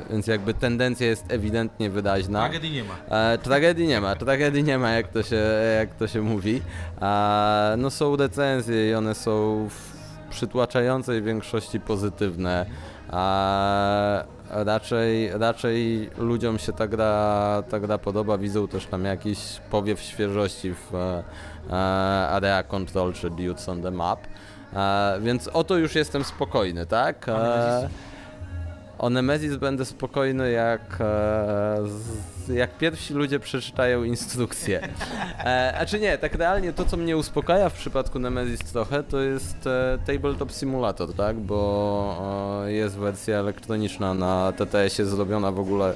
więc jakby tendencja jest ewidentnie wyraźna. Tragedii nie ma. E, tragedii nie ma, tragedii nie ma, jak to się, jak to się mówi. E, no są recenzje i one są w przytłaczającej większości pozytywne. A raczej, raczej ludziom się ta gra, ta gra podoba, widzą też tam jakiś powiew świeżości w e, Area Control czy Dudes on the Map. E, więc o to już jestem spokojny, tak? E, o Nemesis będę spokojny, jak, e, jak pierwsi ludzie przeczytają instrukcję. E, a czy nie, tak realnie to, co mnie uspokaja w przypadku Nemesis trochę, to jest e, Tabletop Simulator, tak? Bo jest wersja elektroniczna na TTS-ie zrobiona w ogóle.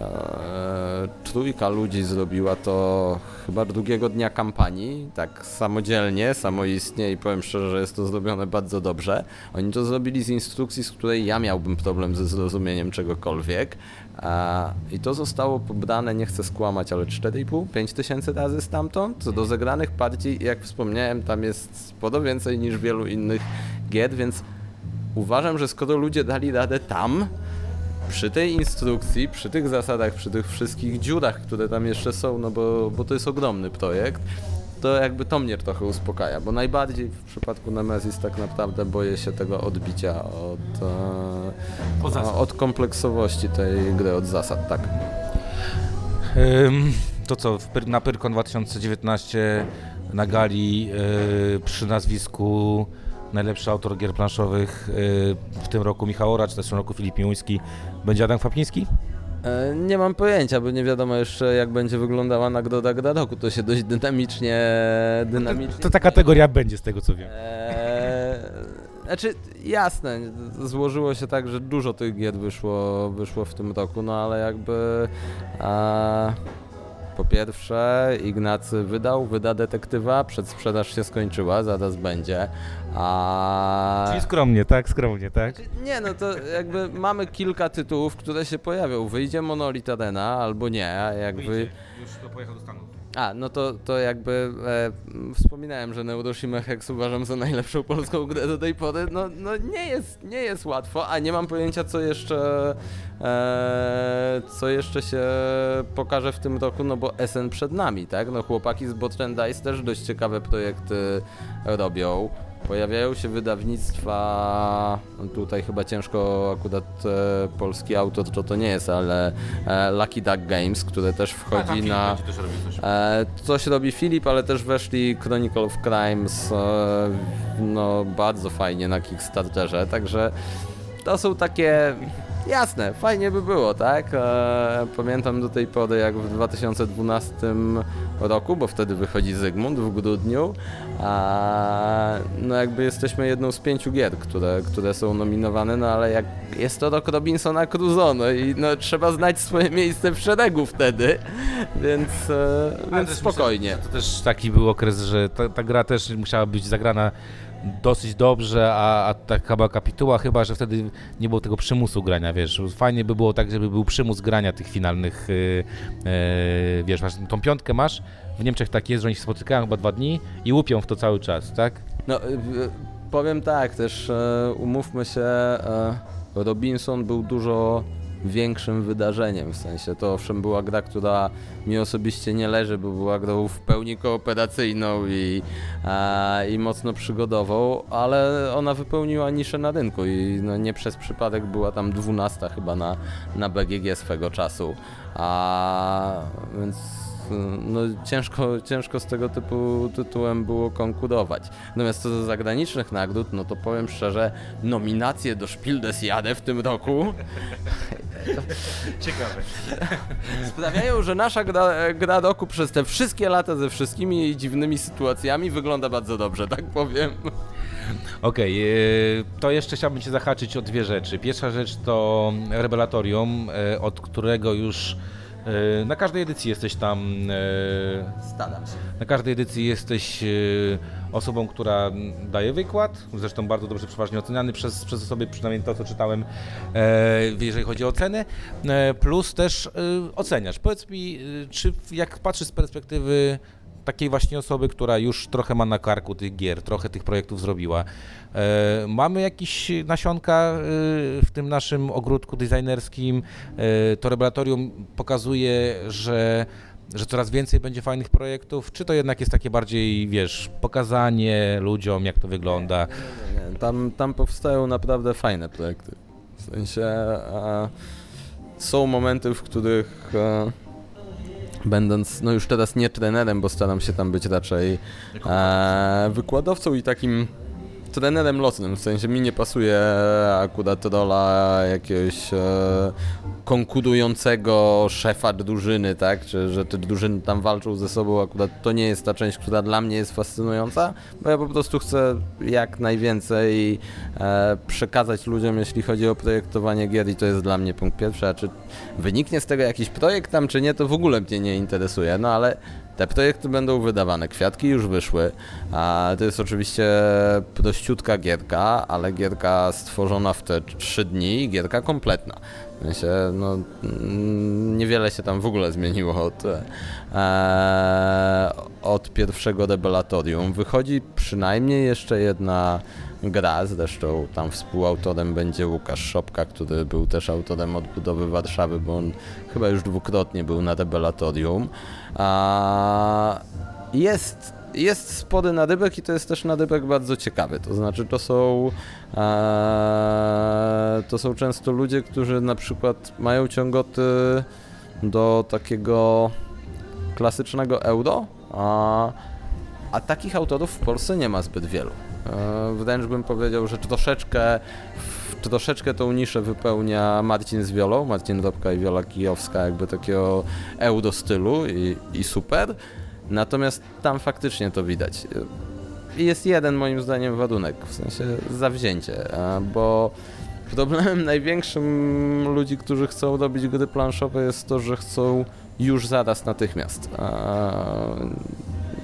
E, trójka ludzi zrobiła to chyba drugiego dnia kampanii, tak samodzielnie, samoistnie i powiem szczerze, że jest to zrobione bardzo dobrze. Oni to zrobili z instrukcji, z której ja miałbym problem ze zrozumieniem czegokolwiek. E, I to zostało pobrane, nie chcę skłamać, ale 4,5-5 tysięcy razy stamtąd. Co do zegranych partii, jak wspomniałem, tam jest sporo więcej niż wielu innych gier, więc uważam, że skoro ludzie dali radę tam, przy tej instrukcji, przy tych zasadach, przy tych wszystkich dziurach, które tam jeszcze są, no bo, bo to jest ogromny projekt, to jakby to mnie trochę uspokaja, bo najbardziej w przypadku Nemesis tak naprawdę boję się tego odbicia od, e, Od od kompleksowości tej gry, od zasad, tak. To co, na Pyrkon 2019 na gali y, przy nazwisku najlepszy autor gier planszowych y, w tym roku Michał Oracz, w zeszłym roku Filip Miłuński, będzie Adam Kwapiński? E, Nie mam pojęcia, bo nie wiadomo jeszcze jak będzie wyglądała nagroda gra roku, to się dość dynamicznie, dynamicznie To ta kategoria będzie z tego co wiem. Eee, znaczy, jasne, złożyło się tak, że dużo tych gier wyszło, wyszło w tym roku, no ale jakby a, po pierwsze Ignacy wydał, wyda detektywa, przedsprzedaż się skończyła, zaraz będzie. A, Czyli skromnie, tak? Skromnie, tak? nie, no to jakby mamy kilka tytułów, które się pojawią. Wyjdzie Monolith Arena albo nie, a jak wy... Już to pojechał do Stanów. A, no to, to jakby e, wspominałem, że Neuroshima Hex uważam za najlepszą polską grę do tej pory. No, no nie, jest, nie jest łatwo, a nie mam pojęcia co jeszcze e, co jeszcze się pokaże w tym roku, no bo SN przed nami, tak? No chłopaki z Botren Dice też dość ciekawe projekty robią. Pojawiają się wydawnictwa, no tutaj chyba ciężko akurat e, polski autor to to nie jest, ale e, Lucky Duck Games, które też wchodzi na... E, coś robi Filip, ale też weszli Chronicle of Crimes e, no bardzo fajnie na Kickstarterze, także to są takie jasne, fajnie by było, tak? E, pamiętam do tej pory jak w 2012 roku, bo wtedy wychodzi Zygmunt w grudniu, a no jakby jesteśmy jedną z pięciu gier, które, które są nominowane, no ale jak jest to rok Robinsona Crusoe, no i no, trzeba znać swoje miejsce w szeregu wtedy, więc, e, więc spokojnie. To też taki był okres, że ta, ta gra też musiała być zagrana dosyć dobrze, a, a ta chyba kapituła chyba, że wtedy nie było tego przymusu grania, wiesz. Fajnie by było tak, żeby był przymus grania tych finalnych, yy, yy, wiesz, masz tą piątkę masz, w Niemczech tak jest, że oni się spotykają chyba dwa dni i łupią w to cały czas, tak? No, y, powiem tak, też e, umówmy się, e, Robinson był dużo większym wydarzeniem, w sensie to owszem była gra, która mi osobiście nie leży, bo była grą w pełni kooperacyjną i, e, i mocno przygodową, ale ona wypełniła niszę na rynku i no, nie przez przypadek była tam 12 chyba na, na BGG swego czasu, a więc no, ciężko, ciężko z tego typu tytułem było konkurować. Natomiast co do zagranicznych nagród, no to powiem szczerze, nominacje do Spiel des Jahre w tym roku Ciekawe. sprawiają, że nasza gra, gra roku przez te wszystkie lata ze wszystkimi jej dziwnymi sytuacjami wygląda bardzo dobrze, tak powiem. Okej, e, to jeszcze chciałbym Cię zahaczyć o dwie rzeczy. Pierwsza rzecz to Rebelatorium, e, od którego już na każdej edycji jesteś tam e, Staram się. Na każdej edycji jesteś e, osobą, która daje wykład, zresztą bardzo dobrze przeważnie oceniany przez, przez osoby, przynajmniej to, co czytałem, e, jeżeli chodzi o oceny, e, plus też e, oceniasz. Powiedz mi, e, czy jak patrzysz z perspektywy takiej właśnie osoby, która już trochę ma na karku tych gier, trochę tych projektów zrobiła, e, mamy jakieś nasionka e, w tym naszym ogródku designerskim, e, to laboratorium pokazuje, że że coraz więcej będzie fajnych projektów, czy to jednak jest takie bardziej, wiesz, pokazanie ludziom, jak to wygląda? Nie, nie, tam, tam powstają naprawdę fajne projekty. W sensie e, są momenty, w których e, będąc, no już teraz nie trenerem, bo staram się tam być raczej e, wykładowcą i takim trenerem lotnym, w sensie mi nie pasuje akurat rola jakiegoś e, konkurującego szefa drużyny, tak, czy że te drużyny tam walczą ze sobą, akurat to nie jest ta część, która dla mnie jest fascynująca, bo ja po prostu chcę jak najwięcej e, przekazać ludziom, jeśli chodzi o projektowanie gier i to jest dla mnie punkt pierwszy, a czy wyniknie z tego jakiś projekt tam, czy nie, to w ogóle mnie nie interesuje, no ale te projekty będą wydawane, kwiatki już wyszły, a to jest oczywiście prościutka gierka, ale gierka stworzona w te 3 dni, gierka kompletna. W sensie, no, mm, niewiele się tam w ogóle zmieniło od, e, od pierwszego Rebelatorium. Wychodzi przynajmniej jeszcze jedna gra, zresztą tam współautorem będzie Łukasz Szopka, który był też autorem odbudowy Warszawy, bo on chyba już dwukrotnie był na Rebelatorium. A, jest, jest spory nadybek i to jest też nadybek bardzo ciekawy. To znaczy, to są, e, to są często ludzie, którzy na przykład mają ciągoty do takiego klasycznego euro, a, a takich autorów w Polsce nie ma zbyt wielu. E, Wręcz bym powiedział, że troszeczkę, troszeczkę tą niszę wypełnia Marcin z Wiolą, Marcin Dobka i Wiola Kijowska, jakby takiego euro stylu i, i super. Natomiast tam faktycznie to widać. Jest jeden moim zdaniem warunek, w sensie zawzięcie, bo problemem największym ludzi, którzy chcą robić gry planszowe jest to, że chcą już zaraz natychmiast.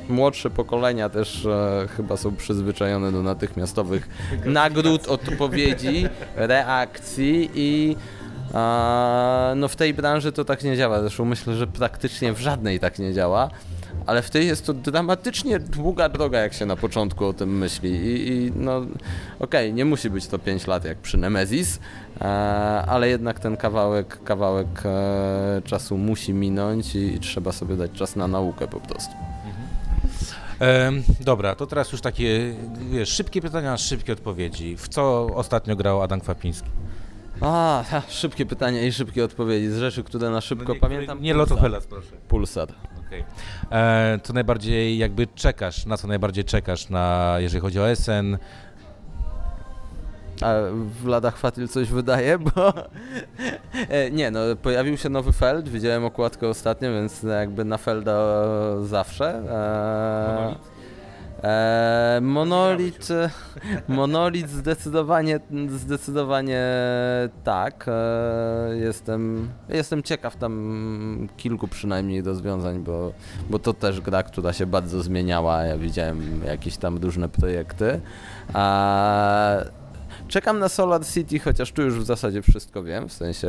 Młodsze pokolenia też e, chyba są przyzwyczajone do natychmiastowych nagród, odpowiedzi, reakcji i no w tej branży to tak nie działa. Zresztą myślę, że praktycznie w żadnej tak nie działa. Ale w tej jest to dramatycznie długa droga, jak się na początku o tym myśli. I, i no, okej, nie musi być to 5 lat jak przy Nemesis, e, ale jednak ten kawałek, kawałek e, czasu musi minąć i, i trzeba sobie dać czas na naukę po prostu. Em, dobra, to teraz już takie, wiesz, szybkie pytania, szybkie odpowiedzi. W co ostatnio grał Adam Kwapiński? A, szybkie pytania i szybkie odpowiedzi z rzeczy, które na szybko No nie, pamiętam. Nie Lot of Hellas, proszę. Pulsar. Okej. E, Co najbardziej jakby czekasz, na co najbardziej czekasz, na, jeżeli chodzi o SN? A w ladach Fatil coś wydaje, bo... E, nie, no pojawił się nowy Feld, widziałem okładkę ostatnio, więc jakby na Felda zawsze. E, e, Monolit, Monolit zdecydowanie, zdecydowanie tak. E, jestem, jestem ciekaw tam kilku przynajmniej rozwiązań, bo, bo to też gra, która się bardzo zmieniała. Ja widziałem jakieś tam różne projekty. Czekam na Solar City, chociaż tu już w zasadzie wszystko wiem, w sensie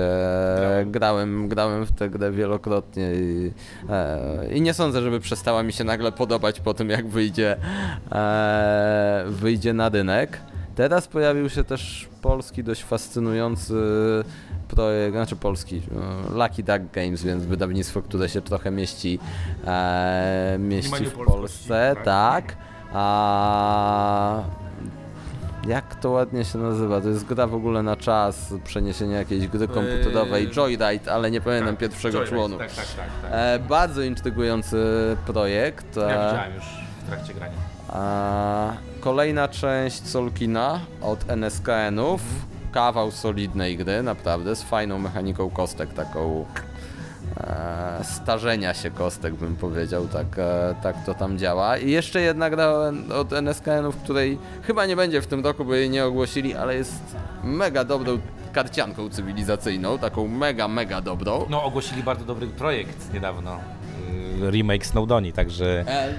Grałem. grałem, w tę grę wielokrotnie i, e, i nie sądzę, żeby przestała mi się nagle podobać po tym, jak wyjdzie, e, wyjdzie na rynek. Teraz pojawił się też polski, dość fascynujący projekt, znaczy polski, e, Lucky Duck Games, więc wydawnictwo, które się trochę mieści, e, mieści w Polsce, tak? tak. A jak to ładnie się nazywa? To jest gra w ogóle na czas, przeniesienie jakiejś gry komputerowej, Eee, Joyride, ale nie pamiętam pierwszego członu. Tak, tak, tak. tak. E, bardzo intrygujący projekt. ja E, widziałem już w trakcie grania. a, kolejna część Solkina od NSKN-ów. Kawał solidnej gry, naprawdę, z fajną mechaniką kostek, taką starzenia się kostek, bym powiedział, tak, e, tak to tam działa. I jeszcze jedna gra od NSKN-ów, której chyba nie będzie w tym roku, bo jej nie ogłosili, ale jest mega dobrą karcianką cywilizacyjną, taką mega, mega dobrą. No, ogłosili bardzo dobry projekt niedawno. y, Remake Snowdoni, także E,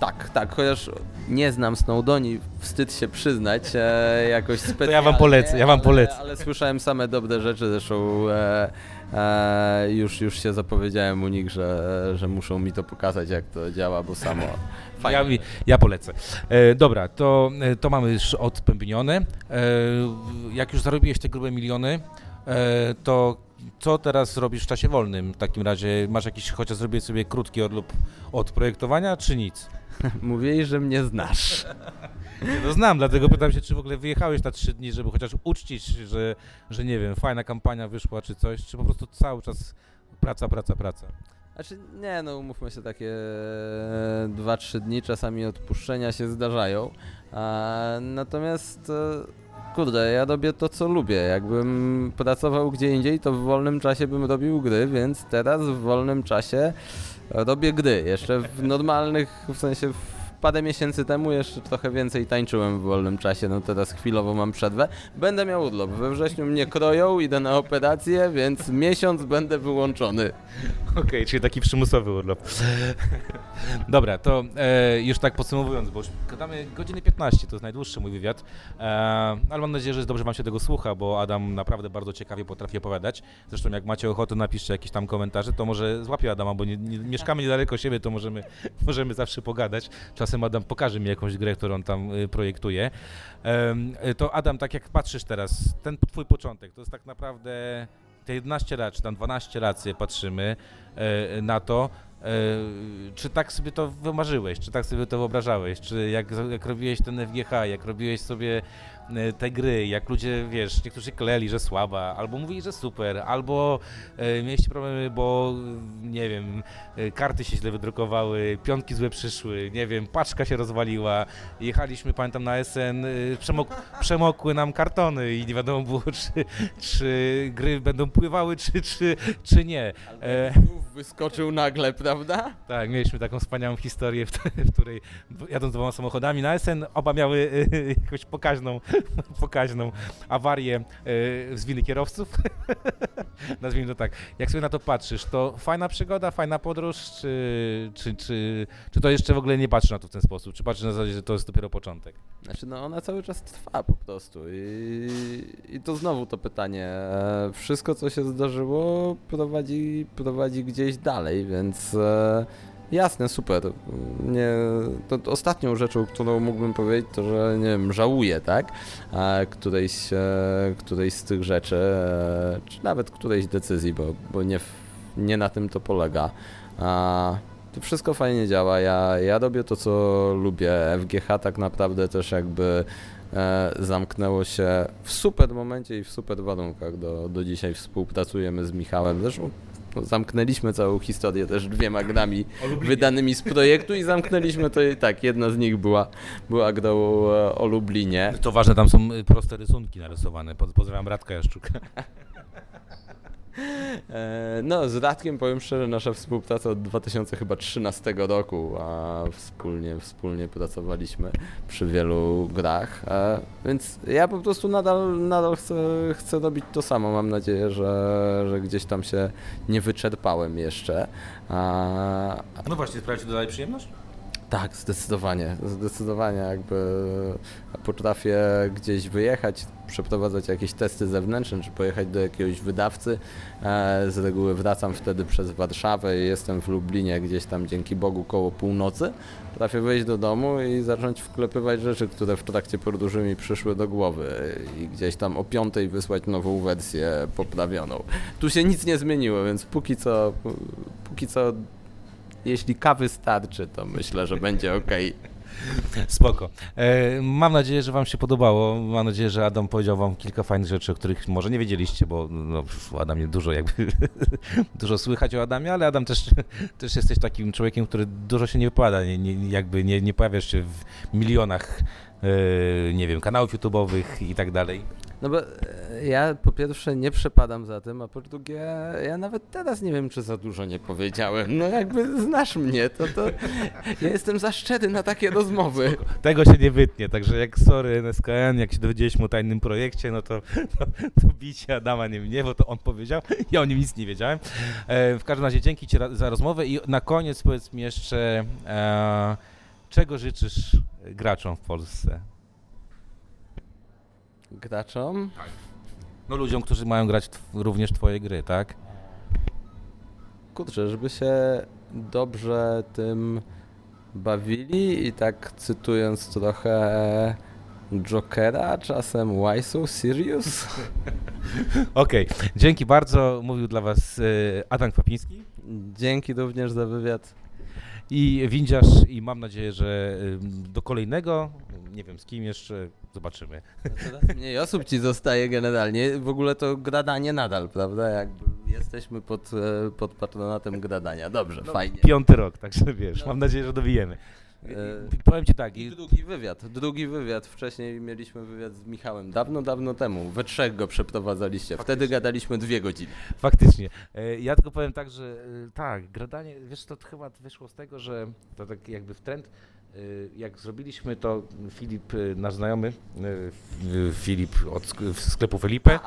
tak, tak, chociaż nie znam Snowdoni, wstyd się przyznać e, jakoś specjalnie. ja wam polecę, ja wam ale, polecę. Ale słyszałem same dobre rzeczy, zresztą e, e, już, już się zapowiedziałem u nich, że, że muszą mi to pokazać, jak to działa, bo samo fajnie. ja, ja polecę. E, dobra, to, e, to mamy już odpębnione. E, jak już zarobiłeś te grube miliony, e, to co teraz robisz w czasie wolnym? W takim razie masz jakiś, chociaż zrobić sobie krótki odlub od projektowania, czy nic? Mówili, że mnie znasz. Nie, No znam, dlatego pytam się, czy w ogóle wyjechałeś na trzy dni, żeby chociaż uczcić, że, że nie wiem, fajna kampania wyszła, czy coś, czy po prostu cały czas praca, praca, praca. Znaczy, nie no, umówmy się, takie 2-3 dni czasami odpuszczenia się zdarzają. A, natomiast, e, kurde, ja robię to, co lubię. Jakbym pracował gdzie indziej, to w wolnym czasie bym robił gry, więc teraz w wolnym czasie robię gry. Jeszcze w normalnych, w sensie w parę miesięcy temu jeszcze trochę więcej tańczyłem w wolnym czasie, no teraz chwilowo mam przerwę. Będę miał urlop. We wrześniu mnie kroją, idę na operację, więc miesiąc będę wyłączony. Okej, czyli taki przymusowy urlop. Dobra, to e, już tak podsumowując, bo już gadamy godziny 15, to jest najdłuższy mój wywiad, e, ale mam nadzieję, że dobrze Wam się tego słucha, bo Adam naprawdę bardzo ciekawie potrafi opowiadać. Zresztą jak macie ochotę, napiszcie jakieś tam komentarze, to może złapię Adama, bo nie, nie, mieszkamy niedaleko siebie, to możemy, możemy zawsze pogadać. Czasem Adam pokaże mi jakąś grę, którą tam y, projektuje. Y, to Adam, tak jak patrzysz teraz, ten Twój początek, to jest tak naprawdę te 11 lat, czy tam 12 lat patrzymy e, na to, e, czy tak sobie to wymarzyłeś, czy tak sobie to wyobrażałeś, czy jak, jak robiłeś ten FGH, jak robiłeś sobie te gry, jak ludzie, wiesz, niektórzy kleli, że słaba, albo mówili, że super, albo e, mieliście problemy, bo nie wiem, e, karty się źle wydrukowały, piątki złe przyszły, nie wiem, paczka się rozwaliła, jechaliśmy, pamiętam, na SN, przemok, przemokły nam kartony i nie wiadomo było, czy, czy gry będą pływały, czy, czy, czy nie. E, wyskoczył nagle, prawda? tak, mieliśmy taką wspaniałą historię, w, w której jadąc dwoma samochodami na SN, oba miały y, jakąś pokaźną, pokaźną awarię y, z winy kierowców. Nazwijmy to tak. Jak sobie na to patrzysz, to fajna przygoda, fajna podróż, czy, czy, czy, czy to jeszcze w ogóle nie patrzysz na to w ten sposób? Czy patrzysz na zasadzie, że to jest dopiero początek? Znaczy, no ona cały czas trwa po prostu i, i to znowu to pytanie. E, Wszystko, co się zdarzyło, prowadzi, prowadzi gdzieś dalej, więc e, jasne, super. Nie, to, ostatnią rzeczą, którą mógłbym powiedzieć, to, że nie wiem, żałuję, tak? E, Którejś, e, którejś z tych rzeczy, e, czy nawet którejś decyzji, bo, bo nie, nie na tym to polega. A, to wszystko fajnie działa. Ja, ja robię to, co lubię. FGH tak naprawdę też jakby e, zamknęło się w super momencie i w super warunkach. Do, do dzisiaj współpracujemy z Michałem. Zresztą no, zamknęliśmy całą historię też dwiema grami wydanymi z projektu i zamknęliśmy to i tak. Jedna z nich była, była grą e, o Lublinie. To ważne, tam są proste rysunki narysowane. Poz- Pozdrawiam Radka Jaszczuka. E, No, z Radkiem powiem szczerze, nasza współpraca od 2013 roku, a wspólnie, wspólnie pracowaliśmy przy wielu grach, więc ja po prostu nadal, nadal chcę, chcę robić to samo. Mam nadzieję, że, że gdzieś tam się nie wyczerpałem jeszcze. A, No właśnie, sprawia Ci to dalej przyjemność? Tak, zdecydowanie. Zdecydowanie jakby potrafię gdzieś wyjechać, przeprowadzać jakieś testy zewnętrzne, czy pojechać do jakiegoś wydawcy. E, Z reguły wracam wtedy przez Warszawę i jestem w Lublinie gdzieś tam dzięki Bogu koło północy. Potrafię wejść do domu i zacząć wklepywać rzeczy, które w trakcie podróży mi przyszły do głowy i gdzieś tam o piątej wysłać nową wersję poprawioną. Tu się nic nie zmieniło, więc póki co, póki co jeśli kawy starczy, to myślę, że będzie ok. Spoko. E, mam nadzieję, że Wam się podobało. Mam nadzieję, że Adam powiedział Wam kilka fajnych rzeczy, o których może nie wiedzieliście, bo no, o Adamie dużo jakby dużo słychać o Adamie, ale Adam też, też jesteś takim człowiekiem, który dużo się nie wypowiada, nie, nie, jakby nie, nie pojawiasz się w milionach e, nie wiem, kanałów YouTube'owych i tak dalej. No bo e, ja po pierwsze nie przepadam za tym, a po drugie ja nawet teraz nie wiem, czy za dużo nie powiedziałem. No jakby znasz mnie, to, to ja jestem za szczery na takie rozmowy. Tego się nie wytnie, także jak sorry NSKN, jak się dowiedzieliśmy o tajnym projekcie, no to, to, to bicie Adama nie mnie, bo to on powiedział, ja o nim nic nie wiedziałem. E, w każdym razie dzięki Ci za rozmowę i na koniec powiedz mi jeszcze, e, czego życzysz graczom w Polsce? Graczom? No ludziom, którzy mają grać tw- również Twoje gry, tak? Kurczę, żeby się dobrze tym bawili i tak cytując trochę Jokera, czasem Why so serious? Okej, dzięki bardzo, mówił dla Was e, Adam Kwapiński. Dzięki również za wywiad. I windziarz i mam nadzieję, że do kolejnego, nie wiem z kim jeszcze, zobaczymy. Coraz mniej osób ci zostaje generalnie. W ogóle to gradanie nadal, prawda? Jakby jesteśmy pod, e, pod patronatem gradania. Dobrze, fajnie. Piąty rok, także wiesz, mam nadzieję, że dobijemy. E, Powiem Ci tak, I drugi wywiad, drugi wywiad. Wcześniej mieliśmy wywiad z Michałem, dawno, dawno temu. We trzech go przeprowadzaliście. Wtedy gadaliśmy dwie godziny. faktycznie. E, Ja tylko powiem tak, że e, tak, gradanie, wiesz, to chyba wyszło z tego, że to tak jakby w trend, e, jak zrobiliśmy to, Filip, e, nasz znajomy, Filip od sk- sklepu Felipe,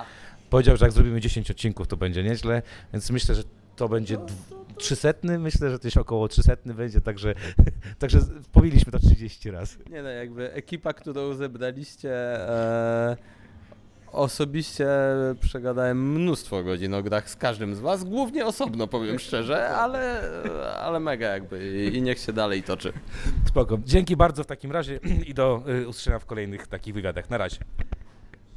powiedział, że jak zrobimy 10 odcinków, to będzie nieźle, więc myślę, że to będzie dw- 300, myślę, że coś około 300 będzie, także, także powiedzieliśmy to 30 razy. Nie no, jakby ekipa, którą zebraliście, e, osobiście przegadałem mnóstwo godzin o grach z każdym z was, głównie osobno powiem szczerze, ale, ale mega jakby i, i niech się dalej toczy. Spoko. Dzięki bardzo w takim razie i do y, usłyszenia w kolejnych takich wywiadach. Na razie.